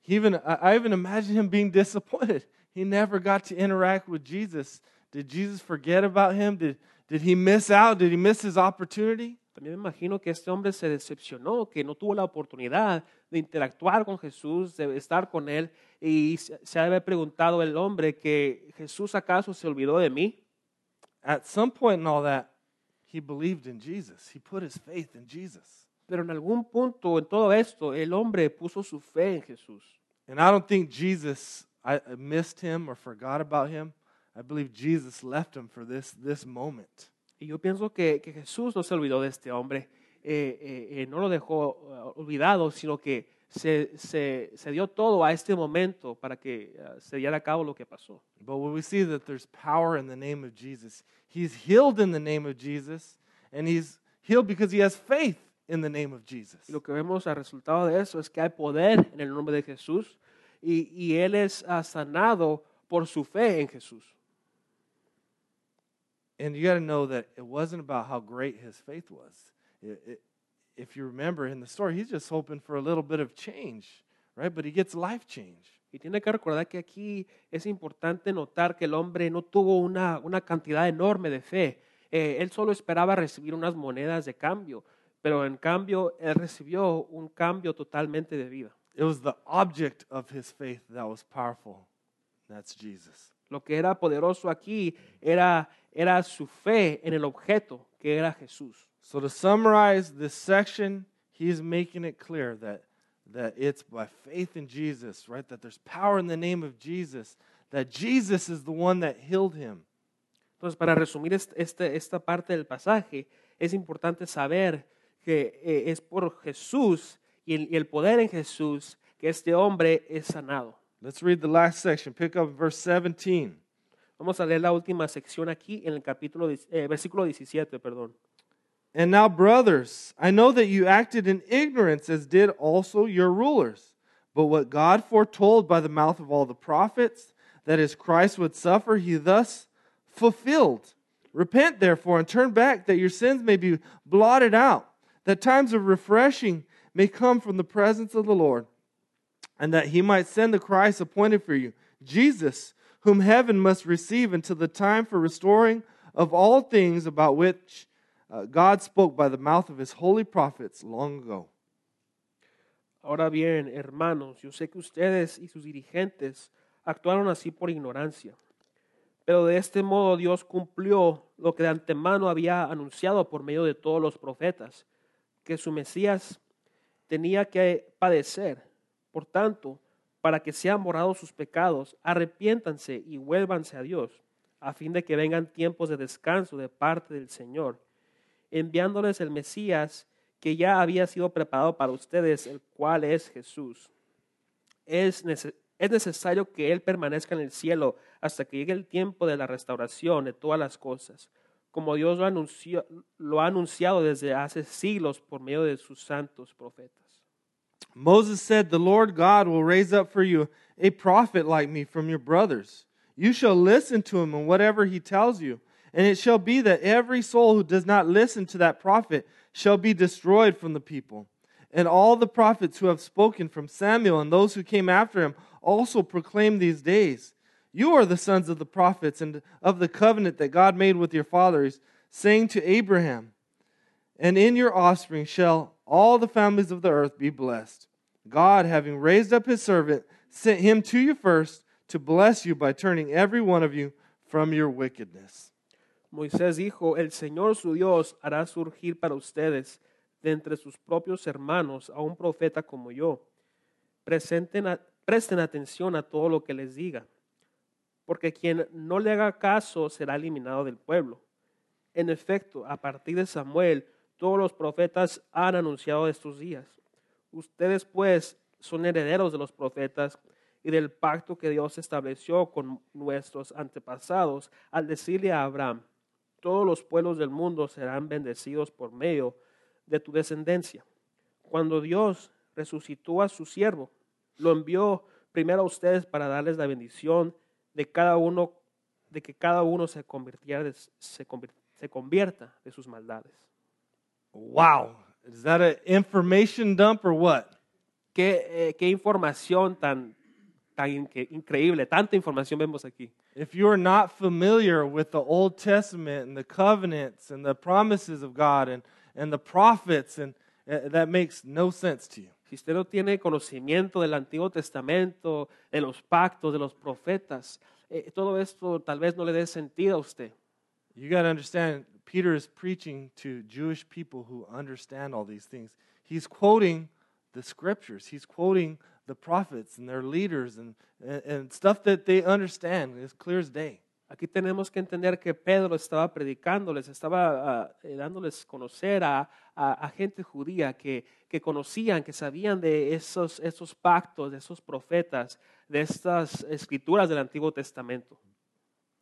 He even, I even imagine him being <laughs> disappointed. He never got to interact with Jesus. Did Jesus forget about him? Did, did he miss out? Did he miss his opportunity? También me imagino que este hombre se decepcionó, que no tuvo la oportunidad de interactuar con Jesús, de estar con él, y se se ha de haber preguntado el hombre que Jesús acaso se olvidó de mí. At some point in all that, he believed in Jesus. He put his faith in Jesus. Pero en algún punto en todo esto, el hombre puso su fe en Jesús. And I don't think Jesus I missed him or forgot about him. I believe Jesus left him for this, this moment. Y yo pienso que, que Jesús no se olvidó de este hombre, eh, eh, eh, no lo dejó eh, olvidado, sino que se, se, se dio todo a este momento para que eh, se diera a cabo lo que pasó. But when we see that there's power in the name of Jesus, he's healed in the name of Jesus, and he's healed because he has faith in the name of Jesus. Y lo que vemos al resultado de eso es que hay poder en el nombre de Jesús y, y Él es ah, sanado por su fe en Jesús. And you got to know that it wasn't about how great his faith was. It- it- if you remember in the story, he's just hoping for a little bit of change, right? But he gets life change. Y tiene que recordar que aquí es importante notar que el hombre no tuvo una, una cantidad enorme de fe. Eh, él solo esperaba recibir unas monedas de cambio, pero en cambio él recibió un cambio totalmente de vida. It was the object of his faith that was powerful. That's Jesus. Lo que era poderoso aquí era, era su fe en el objeto que era Jesús. So to summarize this section, he's making it clear that that it's by faith in Jesus, right? That there's power in the name of Jesus, that Jesus is the one that healed him. Entonces, para resumir est- este- esta parte del pasaje, es importante saber que eh, es por Jesús y el, y el poder en Jesús que este hombre es sanado. Let's read the last section. Pick up verse 17. Vamos a leer la última sección aquí en el capítulo, eh, versículo 17, perdón. And now, brothers, I know that you acted in ignorance, as did also your rulers. But what God foretold by the mouth of all the prophets, that his Christ would suffer, he thus fulfilled. Repent, therefore, and turn back, that your sins may be blotted out, that times of refreshing may come from the presence of the Lord, and that he might send the Christ appointed for you, Jesus, whom heaven must receive until the time for restoring of all things about which uh, God spoke by the mouth of his holy prophets long ago. Ahora bien, hermanos, yo sé que ustedes y sus dirigentes actuaron así por ignorancia. Pero de este modo Dios cumplió lo que de antemano había anunciado por medio de todos los profetas, que su Mesías tenía que padecer. Por tanto, para que sean borrados sus pecados, arrepiéntanse y vuélvanse a Dios, a fin de que vengan tiempos de descanso de parte del Señor, enviándoles el Mesías que ya había sido preparado para ustedes, el cual es Jesús. Es, nece- es necesario que Él permanezca en el cielo hasta que llegue el tiempo de la restauración de todas las cosas, como Dios lo, lo ha anunciado desde hace siglos por medio de sus santos profetas. Moses said, The Lord God will raise up for you a prophet like me from your brothers. You shall listen to him and whatever he tells you. And it shall be that every soul who does not listen to that prophet shall be destroyed from the people. And all the prophets who have spoken from Samuel and those who came after him also proclaim these days. You are the sons of the prophets and of the covenant that God made with your fathers, saying to Abraham, and in your offspring shall all the families of the earth be blessed. God, having raised up his servant, sent him to you first to bless you by turning every one of you from your wickedness. Moisés dijo, el Señor su Dios hará surgir para ustedes de entre sus propios hermanos a un profeta como yo. presenten a- presten atención a todo lo que les diga, porque quien no le haga caso será eliminado del pueblo. En efecto, a partir de Samuel, todos los profetas han anunciado estos días. Ustedes pues son herederos de los profetas y del pacto que Dios estableció con nuestros antepasados al decirle a Abraham, todos los pueblos del mundo serán bendecidos por medio de tu descendencia. Cuando Dios resucitó a su siervo, lo envió primero a ustedes para darles la bendición de cada uno, de que cada uno se convirtiera, se convierta de sus maldades. Wow. Is that an information dump or what? Qué, eh, qué información tan, tan increíble, tanta información vemos aquí. If you are not familiar with the Old Testament and the covenants and the promises of God and, and the prophets, and uh, that makes no sense to you. Si usted no tiene conocimiento del Antiguo Testamento, de los pactos, de los profetas, eh, todo esto tal vez no le dé sentido a usted. You got to understand, Peter is preaching to Jewish people who understand all these things. He's quoting the scriptures, he's quoting the prophets and their leaders and, and, and stuff that they understand as clear as day. Aquí tenemos que entender que Pedro estaba predicando, les estaba eh, dándoles conocer a, a- a gente judía que, que conocían, que sabían de esos, esos pactos, de esos profetas, de estas escrituras del Antiguo Testamento.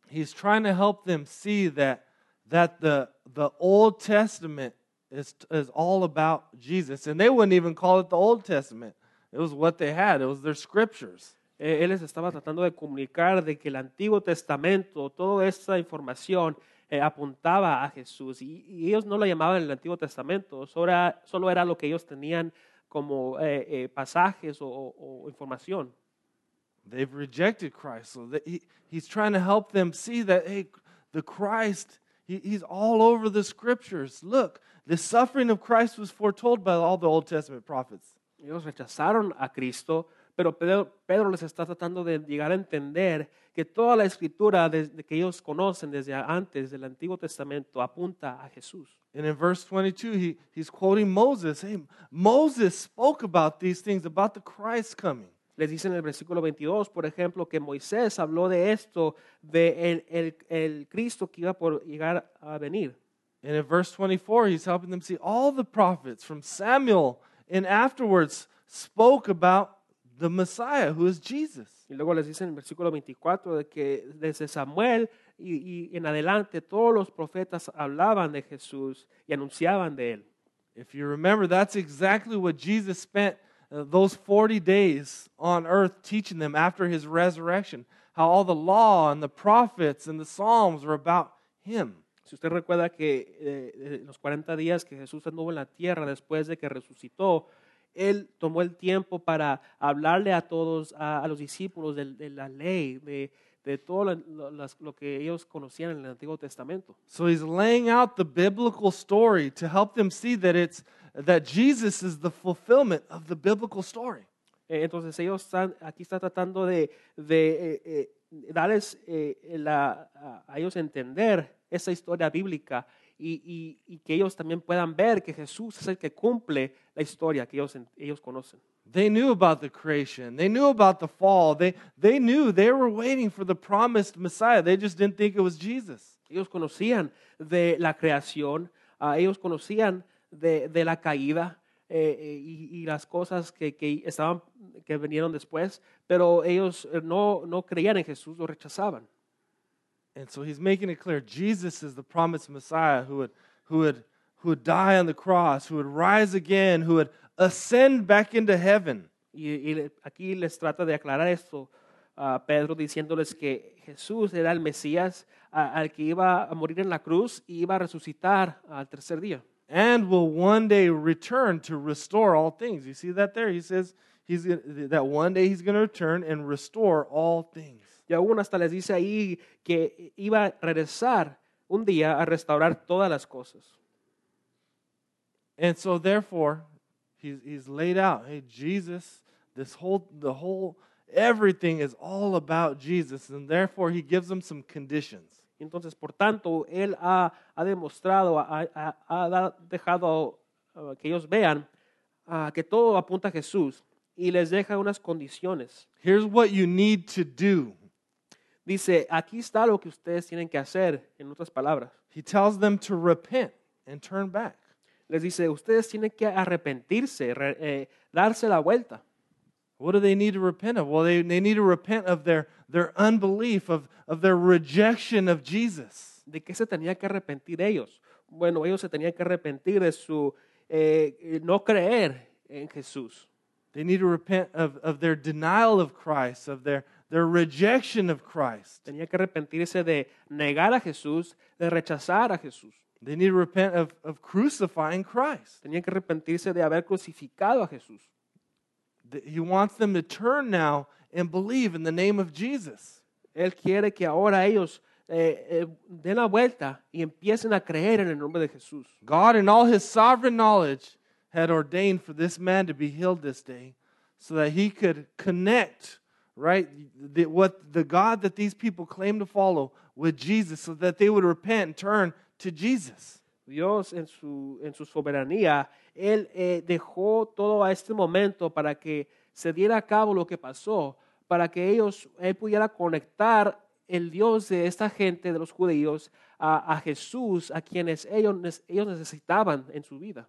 He's trying to help them see that, that the, the Old Testament is, is all about Jesus. And they wouldn't even call it the Old Testament, it was what they had, it was their scriptures. Eh, Él les estaba tratando de comunicar de que el Antiguo Testamento, toda esta información eh, apuntaba a Jesús y, y ellos no lo llamaban el Antiguo Testamento, solo era, solo era lo que ellos tenían como eh, eh, pasajes o, o- o información. They've rejected Christ. So that he, he's trying to help them see that, hey, the Christ, he's all over the scriptures. Look, the suffering of Christ was foretold by all the Old Testament prophets. Ellos rechazaron a Cristo, pero Pedro, Pedro les está tratando de llegar a entender que toda la escritura desde que ellos conocen desde antes del Antiguo Testamento apunta a Jesús. And in verse 22, he, he's quoting Moses. Hey, Moses spoke about these things, about the Christ coming. Les dice en el versículo 22, por ejemplo, que Moisés habló de esto, de el, el- el Cristo que iba por llegar a venir. And in verse 24, he's helping them see all the prophets from Samuel and afterwards spoke about the Messiah, who is Jesus. Y luego les dice en el versículo 24 de que desde Samuel y, y en adelante todos los profetas hablaban de Jesús y anunciaban de él. If you remember, that's exactly what Jesus spent those 40 days on earth teaching them after his resurrection. How all the law and the prophets and the Psalms were about him. Si usted recuerda que eh, eh, los 40 días que Jesús anduvo en la tierra después de que resucitó, Él tomó el tiempo para hablarle a todos, a, a los discípulos de, de la ley, de, de todo lo, lo- lo que ellos conocían en el Antiguo Testamento. So he's laying out the biblical story to help them see that it's that Jesus is the fulfillment of the biblical story. Eh, Entonces ellos están, aquí está tratando de, de, eh, eh, darles eh, la- a, ellos entender esa historia bíblica y, y- y que ellos también puedan ver que Jesús es el que cumple la historia que ellos, ellos conocen. They knew about the creation. They knew about the fall. They, they knew they were waiting for the promised Messiah. They just didn't think it was Jesus. Ellos conocían de la creación, ah, ellos conocían de, de la caída eh, eh, y, y las cosas que, que estaban, que vinieron después, pero ellos eh, no, no creían en Jesús, lo rechazaban. And so he's making it clear Jesus is the promised Messiah who would, who would, who would die on the cross, who would rise again, who would ascend back into heaven. Y, y aquí les trata de aclarar esto a Pedro diciéndoles que Jesús era el Mesías a- al que iba a morir en la cruz y iba a resucitar al tercer día. And will one day return to restore all things. You see that there? He says he's gonna- that one day he's going to return and restore all things. Y aún hasta les dice ahí que iba a regresar un día a restaurar todas las cosas. And so therefore, he's, he's laid out, hey, Jesus, this whole the whole everything is all about Jesus, and therefore he gives them some conditions. Entonces, por tanto, Él ha, ha demostrado, ha, ha- dejado ah, que ellos vean ah, que todo apunta a Jesús. Y, y les deja unas condiciones. Here's what you need to do. Dice, aquí está lo que ustedes tienen que hacer, en otras palabras. He tells them to repent and turn back. Les dice, ustedes tienen que arrepentirse, re- eh, darse la vuelta. What do they need to repent of? Well, they, they need to repent of their, their unbelief, of, of their rejection of Jesus. ¿De qué se tenía que arrepentir ellos? Bueno, ellos se tenían que arrepentir de su eh, no creer en Jesús. They need to repent of, of their denial of Christ, of their, their rejection of Christ. Tenía que arrepentirse de negar a Jesús, de rechazar a Jesús. They need to repent of, of crucifying Christ. Tenía que arrepentirse de haber crucificado a Jesús. He wants them to turn now and believe in the name of Jesus. Él quiere que ahora ellos eh, eh, den la vuelta y empiecen a creer en el nombre de Jesús. God, in all his sovereign knowledge, had ordained for this man to be healed this day so that he could connect, right, the, what the God that these people claim to follow with Jesus so that they would repent and turn to Jesus. Dios en su, en su soberanía, Él eh, dejó todo a este momento para que se diera a cabo lo que pasó, para que ellos, Él pudiera conectar el Dios de esta gente, de los judíos, a, Jesús, a quienes ellos, ellos necesitaban en su vida.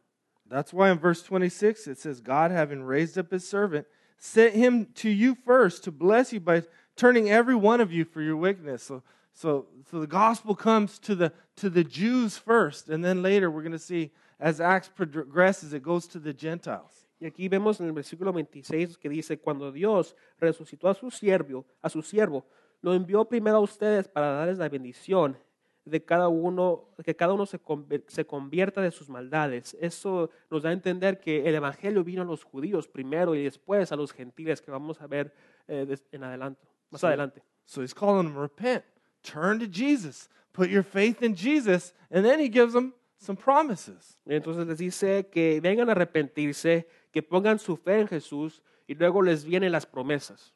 That's why in verse 26 it says, God, having raised up his servant, sent him to you first to bless you by turning every one of you for your wickedness. So, so, so the gospel comes to the, to the Jews first, and then later we're going to see as Acts progresses, it goes to the Gentiles. Y aquí vemos en el versículo 26 que dice, cuando Dios resucitó a su siervo, a su siervo, lo envió primero a ustedes para darles la bendición de cada uno, que cada uno se, se convierta de sus maldades. Eso nos da a entender que el evangelio vino a los judíos primero y después a los gentiles que vamos a ver eh, en adelante, más adelante. So he's calling them repent, turn to Jesus, put your faith in Jesus, and then he gives them some promises. Entonces les dice que vengan a arrepentirse, que pongan su fe en Jesús y luego les vienen las promesas.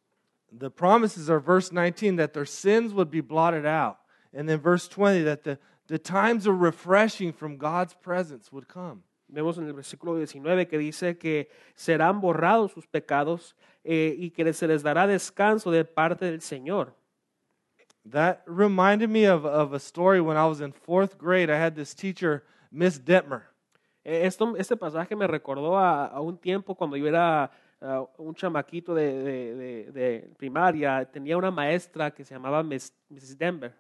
The promises are verse 19 that their sins would be blotted out. And then verse 20 that the, the times of refreshing from God's presence would come. Vemos en el versículo 19 que dice que serán borrados sus pecados eh, y que se les dará descanso de parte del Señor. That reminded me of, of a story when I was in fourth grade. I had this teacher, Miss Detmer. Esto, este pasaje me recordó a, a un tiempo cuando yo era ah, un chamaquito de, de- de- de primaria. Tenía una maestra que se llamaba Miss, Mrs. Denver.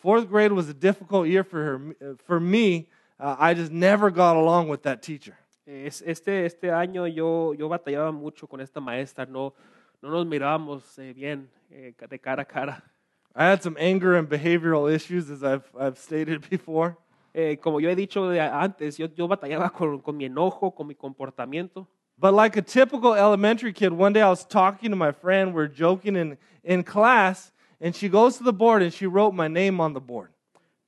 Fourth grade was a difficult year for her. Uh, For me, uh, I just never got along with that teacher. Es- Este, este año yo, yo batallaba mucho con esta maestra. No, no nos mirábamos eh, bien eh, de cara a cara. I had some anger and behavioral issues, as I've, I've stated before. Eh, como yo he dicho antes, yo, yo batallaba con, con mi enojo, con mi comportamiento. But like a typical elementary kid, one day I was talking to my friend, we're joking in, in class, and she goes to the board and she wrote my name on the board.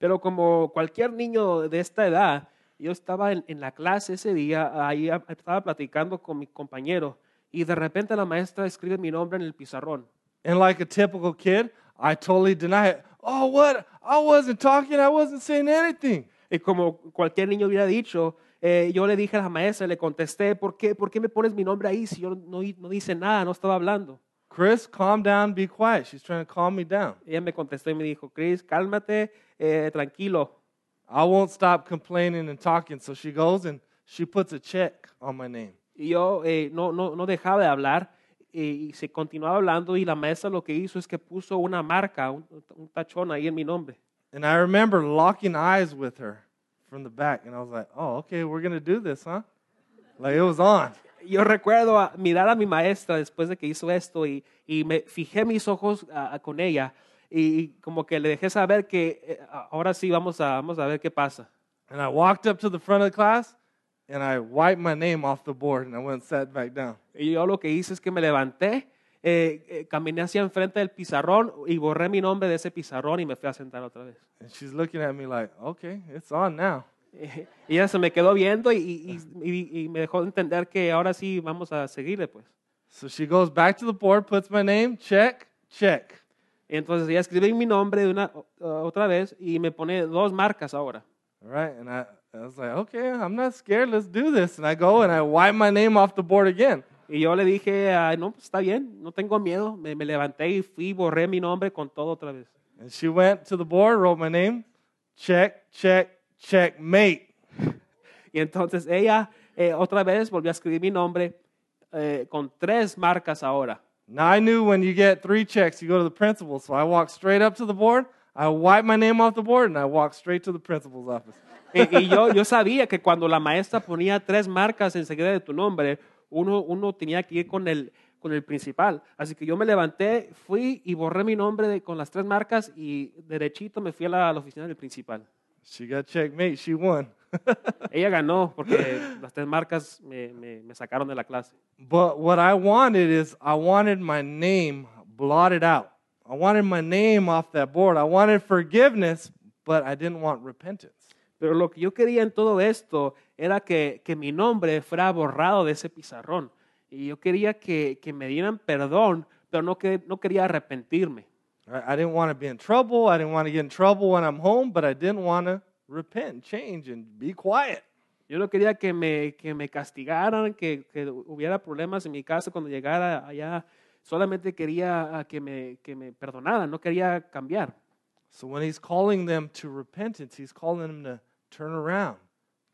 Pero como cualquier niño de esta edad, yo estaba en, en la clase ese día, ahí estaba platicando con mi compañero y de repente la maestra escribe mi nombre en el pizarrón. And like a typical kid, I totally deny it. Oh, what? I wasn't talking, I wasn't saying anything. Y como cualquier niño hubiera dicho, eh, yo le dije a la maestra, le contesté, ¿por qué, ¿por qué me pones mi nombre ahí si yo no, no hice nada, no estaba hablando? Chris, calm down, be quiet. She's trying to calm me down. Ella me contestó y me dijo, Chris, cálmate, eh, tranquilo. I won't stop complaining and talking. So she goes and she puts a check on my name. Y yo eh, no, no, no dejaba de hablar y se continuaba hablando y la maestra lo que hizo es que puso una marca, un, un tachón ahí en mi nombre. And I remember locking eyes with her from the back. And I was like, oh, okay, we're going to do this, huh? Like it was on. Yo recuerdo a- mirar a mi maestra después de que hizo esto y, y me fijé mis ojos ah, con ella y, como que le dejé saber que eh, ahora sí vamos a, vamos a ver qué pasa. And I walked up to the front of the class and I wiped my name off the board and I went and sat back down. Y yo lo que hice es que me levanté, eh, eh, caminé hacia enfrente del pizarrón y borré mi nombre de ese pizarrón y me fui a sentar otra vez. And she's looking at me like, okay, it's on now. <laughs> Y ella se me quedó viendo y, y- y- y me dejó entender que ahora sí vamos a seguirle, pues. So she goes back to the board, puts my name, check, check. Entonces ella escribe mi nombre de una, uh, otra vez y me pone dos marcas ahora. All right. And I, I was like, okay, I'm not scared. Let's do this. And I go and I wipe my name off the board again. Y yo le dije, "Ah, no, está bien, no tengo miedo. Me, me levanté y fui, borré mi nombre con todo otra vez. And she went to the board, wrote my name. Check, check, check, mate. Y entonces ella eh, otra vez volvió a escribir mi nombre eh, con tres marcas ahora. Now I knew when you get three checks, you go to the principal. So I walked straight up to the board. I wiped my name off the board and I walked straight to the principal's office. Y, y yo, yo sabía que cuando la maestra ponía tres marcas enseguida de tu nombre, uno, uno tenía que ir con el, con el principal. Así que yo me levanté, fui y borré mi nombre de- con las tres marcas y derechito me fui a la, a la oficina del principal. She got checkmate. She won. <laughs> Ella ganó porque las tres marcas me, me- me sacaron de la clase. But what I wanted is I wanted my name blotted out. I wanted my name off that board. I wanted forgiveness, but I didn't want repentance. Pero lo que yo quería en todo esto era que, que mi nombre fuera borrado de ese pizarrón. Y yo quería que, que me dieran perdón, pero no, que, no quería arrepentirme. I didn't want to be in trouble. I didn't want to get in trouble when I'm home, but I didn't want to repent, change, and be quiet. Yo no quería que me, que me castigaran, que, que hubiera problemas en mi casa cuando llegara allá. Solamente quería ah, que me, que me perdonaran, no quería cambiar. So when he's calling them to repentance, he's calling them to turn around,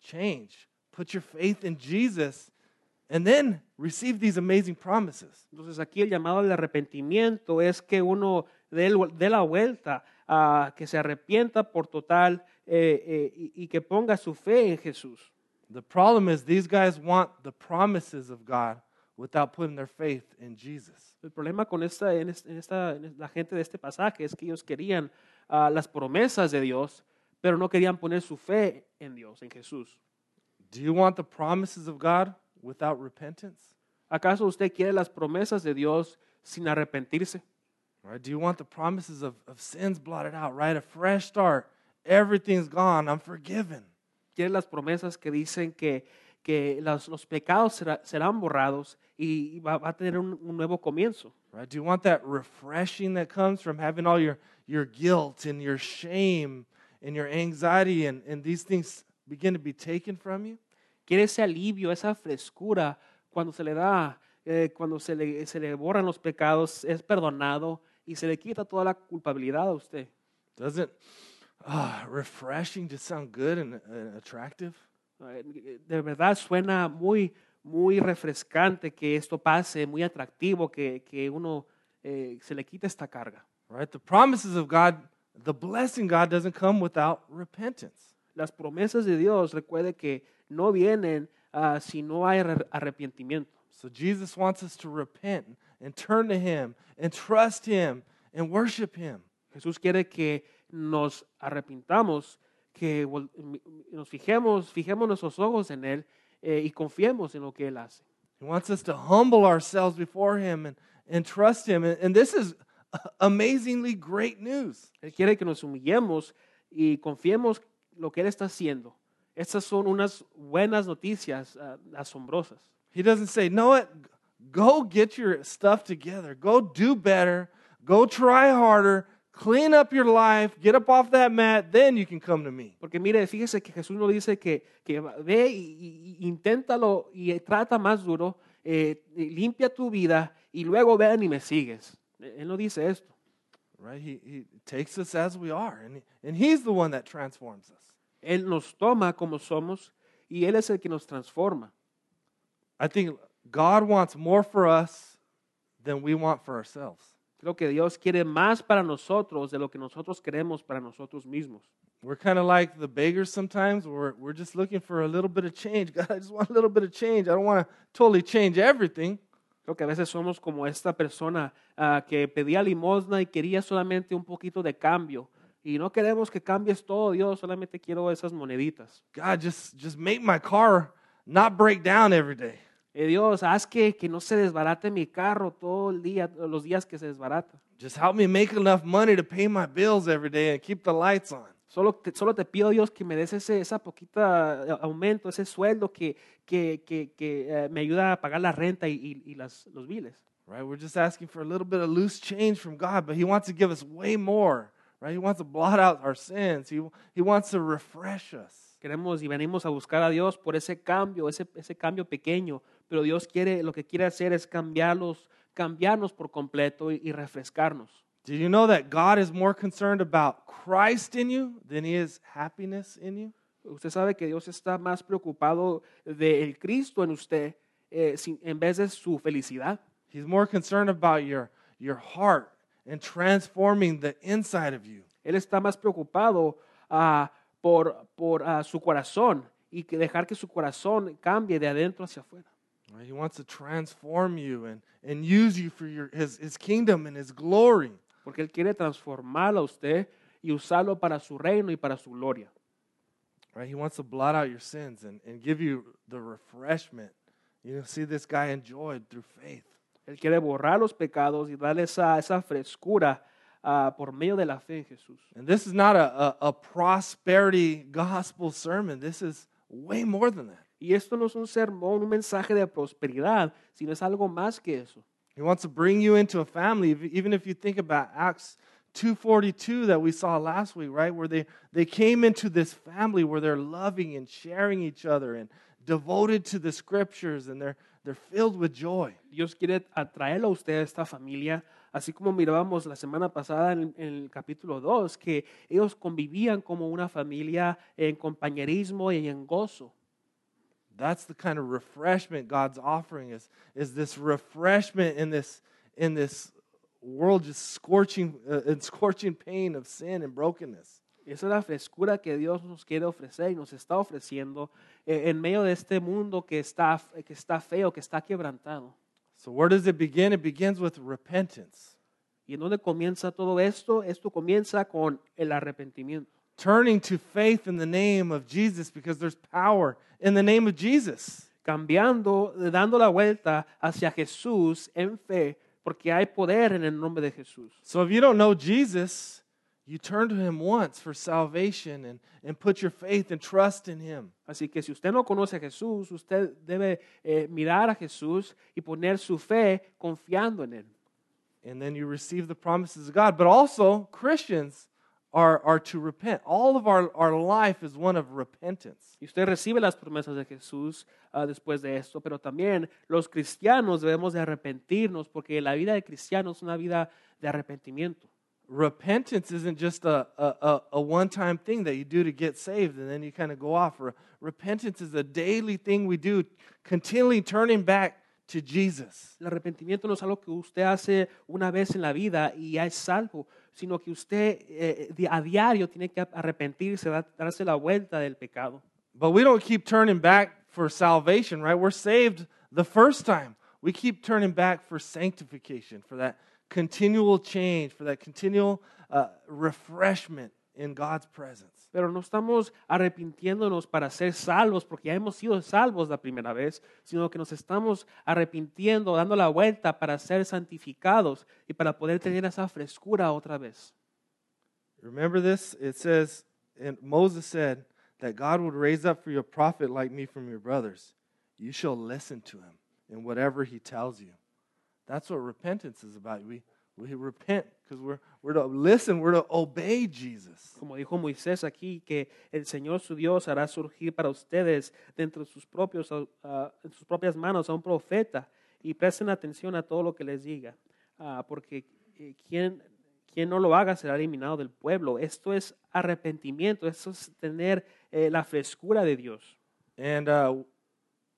change, put your faith in Jesus, and then receive these amazing promises. Entonces aquí el llamado al arrepentimiento es que uno dé, dé la vuelta, a que se arrepienta por total eh, eh, y, y que ponga su fe en Jesús. The problem is these guys want the promises of God without putting their faith in Jesus. El problema con esta, en es- en esta, en la gente de este pasaje es que ellos querían ah, las promesas de Dios, pero no querían poner su fe en Dios, en Jesús. Do you want the promises of God without repentance? ¿Acaso usted quiere las promesas de Dios sin arrepentirse? Right? Do you want the promises of, of sins blotted out, right? A fresh start. Everything's gone. I'm forgiven. quiere las promesas que dicen que, que los, los pecados será- serán borrados y va, va a tener un, un nuevo comienzo. Right? Do you want that refreshing that comes from having all your, your guilt and your shame and your anxiety and, and these things begin to be taken from you? Quiere ese alivio, esa frescura cuando se le da, eh, cuando se le, se le borran los pecados, es perdonado y se le quita toda la culpabilidad a usted. Doesn't ah, refreshing just sound good and, and attractive? Eh, De verdad suena muy, muy refrescante que esto pase, muy atractivo que, que uno eh, se le quite esta carga. Right? The promises of God, the blessing God doesn't come without repentance. Las promesas de Dios, recuerde que no vienen ah, si no hay arrepentimiento. So Jesus wants us to repent and turn to Him and trust Him and worship Him. Jesús quiere que nos arrepintamos, que nos fijemos, fijemos nuestros ojos en Él eh, y confiemos en lo que Él hace. He wants us to humble ourselves before Him and, and trust Him. And, and this is amazingly great news. Él quiere que nos humillemos y confiemos lo que Él está haciendo. Estas son unas buenas noticias ah, asombrosas. He doesn't say, Noah, go get your stuff together, go do better, go try harder, clean up your life, get up off that mat, then you can come to me. Porque mire, fíjese que Jesús nos dice que, que ve y, y- inténtalo y trata más duro, eh, limpia tu vida y luego ven y me sigues. Eh, él no dice esto. Right? He, he takes us as we are, and, and He's the one that transforms us. Él nos toma como somos y Él es el que nos transforma. I think God wants more for us than we want for ourselves. Creo que Dios quiere más para nosotros de lo que nosotros queremos para nosotros mismos. We're kind of like the beggars sometimes. We're, we're just looking for a little bit of change. <laughs> God, I just want a little bit of change. I don't want to totally change everything. Creo que a veces somos como esta persona ah, que pedía limosna y quería solamente un poquito de cambio. Y no queremos que cambies todo, Dios, solamente quiero esas moneditas. God, just, just make my car not break down every day. Eh, Dios, haz que, que no se desbarate mi carro todo el día, los días que se desbarata. Just help me make enough money to pay my bills every day and keep the lights on. Solo te, solo te pido, Dios, que me des ese esa poquita eh, aumento, ese sueldo que, que, que, que eh, me ayuda a pagar la renta y, y- y las, los biles. Right? We're just asking for a little bit of loose change from God, but He wants to give us way more. Right? He wants to blot out our sins. He, he wants to refresh us. Queremos y venimos a buscar a Dios por ese cambio, ese, ese cambio pequeño, Pero Dios quiere, lo que quiere hacer es cambiarlos, cambiarnos por completo y, y refrescarnos. Did you know that God is more concerned about Christ in you than he is happiness in you? Usted sabe que Dios está más preocupado del Cristo en usted eh, sin- en vez de su felicidad. He's more concerned about your, your heart and transforming the inside of you. Él está más preocupado ah, por, por ah, su corazón y que dejar que su corazón cambie de adentro hacia afuera. He wants to transform you and, and use you for your, his, his kingdom and his glory. Porque Él quiere transformarlo a usted y usarlo para su reino y para su gloria. Right? He wants to blot out your sins and, and give you the refreshment. You know, see this guy enjoyed through faith. Él quiere borrar los pecados y darle esa, esa frescura ah, por medio de la fe en Jesús. And this is not a, a, a prosperity gospel sermon. This is way more than that. Y esto no es un sermón, un mensaje de prosperidad, sino es algo más que eso. He wants to bring you into a family. Even if you think about Acts 2:42 that we saw last week, right? Where they, they came into this family where they're loving and sharing each other and devoted to the scriptures and they're they're filled with joy. Dios quiere atraerlo a usted a esta familia, así como mirábamos la semana pasada en, en el capítulo 2, que ellos convivían como una familia en compañerismo y en gozo. That's the kind of refreshment God's offering us is this refreshment in this in this world just scorching uh, in scorching pain of sin and brokenness. Esa es la frescura que Dios nos quiere ofrecer y nos está ofreciendo eh, en medio de este mundo que está, que está feo, que está quebrantado. So where does it begin? It begins with repentance. ¿Y en dónde comienza todo esto? Esto comienza con el arrepentimiento. Turning to faith in the name of Jesus because there's power in the name of Jesus. Cambiando, dando la vuelta hacia Jesús en fe, porque hay poder en el nombre de Jesús. So if you don't know Jesus, you turn to him once for salvation and, and put your faith and trust in him. Así que si usted no conoce a Jesús, usted debe eh, mirar a Jesús y poner su fe confiando en Él. And then you receive the promises of God. But also, Christians are, are to repent. All of our, our life is one of repentance. Y usted recibe las promesas de Jesús ah, después de esto, pero también los cristianos debemos de arrepentirnos porque la vida de cristiano es una vida de arrepentimiento. Repentance isn't just a, a, a, a one time thing that you do to get saved and then you kind of go off. Repentance is a daily thing we do, continually turning back to Jesus. El arrepentimiento no es algo que usted hace una vez en la vida y ya es salvo, sino que usted eh, a diario tiene que arrepentirse, darse la vuelta del pecado. But we don't keep turning back for salvation, right? We're saved the first time. We keep turning back for sanctification, for that continual change, for that continual uh, refreshment in God's presence. Pero no estamos arrepintiéndonos para ser salvos, porque ya hemos sido salvos la primera vez, sino que nos estamos arrepintiendo, dando la vuelta para ser santificados y para poder tener esa frescura otra vez. Remember this? It says, and Moses said that God would raise up for you a prophet like me from your brothers. You shall listen to him in whatever he tells you. That's what repentance is about. We repent because we're, we're to listen, we're to obey Jesus. Como dijo Moisés aquí, que el Señor su Dios hará surgir para ustedes dentro de sus, propios, ah, en sus propias manos a un profeta y presten atención a todo lo que les diga, Ah, porque eh, quien, quien no lo haga será eliminado del pueblo. Esto es arrepentimiento, esto es tener eh, la frescura de Dios. And uh,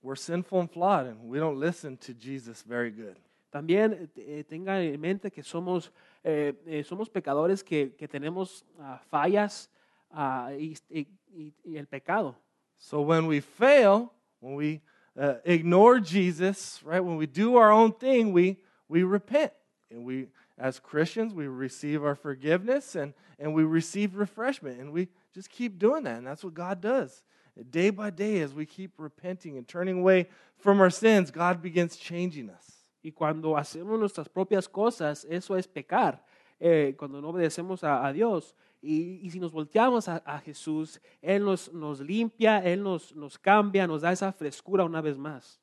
we're sinful and flawed, and we don't listen to Jesus very good. También eh, tenga en mente que somos, eh, eh, somos pecadores que, que tenemos ah, fallas y, y- y- y el pecado. So when we fail, when we uh, ignore Jesus, right, when we do our own thing, we, we repent. And we, as Christians, we receive our forgiveness and, and we receive refreshment. And we just keep doing that. And that's what God does. Day by day, as we keep repenting and turning away from our sins, God begins changing us. Y cuando hacemos nuestras propias cosas, eso es pecar. Eh, cuando no obedecemos a, a Dios. Y, y si nos volteamos a, a Jesús, Él nos, nos limpia, Él nos, nos cambia, nos da esa frescura una vez más.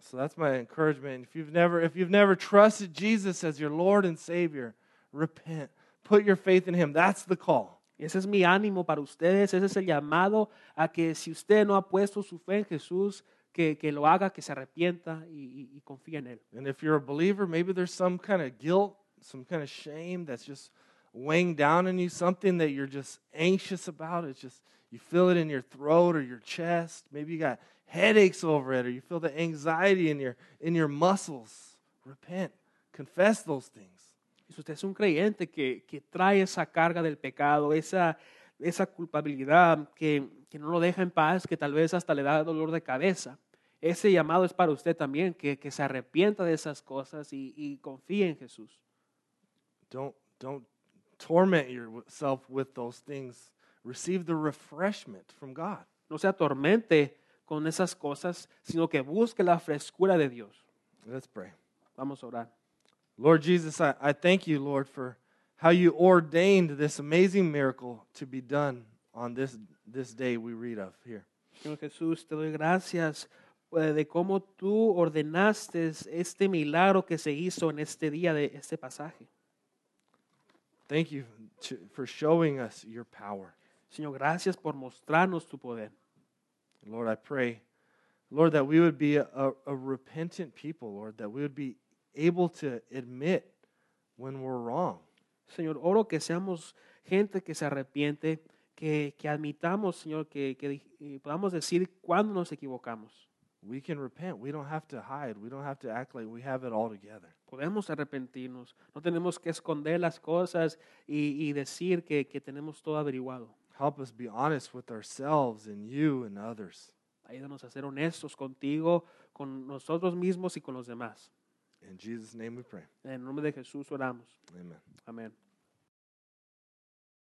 So that's my encouragement. If you've never, if you've never trusted Jesus as your Lord and Savior, repent. Put your faith in Him. That's the call. Ese es mi ánimo para ustedes, ese es el llamado a que si usted no ha puesto su fe en Jesús, que, que lo haga, que se arrepienta y, y, y confíe en Él. And if you're a believer, maybe there's some kind of guilt, some kind of shame that's just weighing down on you, something that you're just anxious about. It's just, you feel it in your throat or your chest. Maybe you got headaches over it, or you feel the anxiety in your, in your muscles. Repent, confess those things. Y si usted es un creyente que, que trae esa carga del pecado, esa, esa culpabilidad que, que no lo deja en paz, que tal vez hasta le da dolor de cabeza, ese llamado es para usted también, que, que se arrepienta de esas cosas y, y confíe en Jesús. Don't, don't torment yourself with those things. Receive the refreshment from God. No se atormente con esas cosas, sino que busque la frescura de Dios. Let's pray. Vamos a orar. Lord Jesus, I, I thank you, Lord, for how you ordained this amazing miracle to be done on this, this day we read of here. Señor Jesús, te doy gracias de cómo tú ordenaste este milagro que se hizo en este día de este pasaje. Thank you for showing us your power. Señor, gracias por mostrarnos tu poder. Lord, I pray, Lord, that we would be a, a, repentant people, Lord, that we would be able to admit when we're wrong. Señor, oro que seamos gente que se arrepiente, que, que admitamos, Señor, que, que eh, podamos decir cuándo nos equivocamos. We can repent. We don't have to hide. We don't have to act like we have it all together. Podemos arrepentirnos. No tenemos que esconder las cosas y, y decir que, que tenemos todo averiguado. Help us be honest with ourselves and you and others. Ayúdanos a ser honestos contigo, con nosotros mismos y con los demás. In Jesus' name we pray. En el nombre de Jesús oramos. Amen. Amén.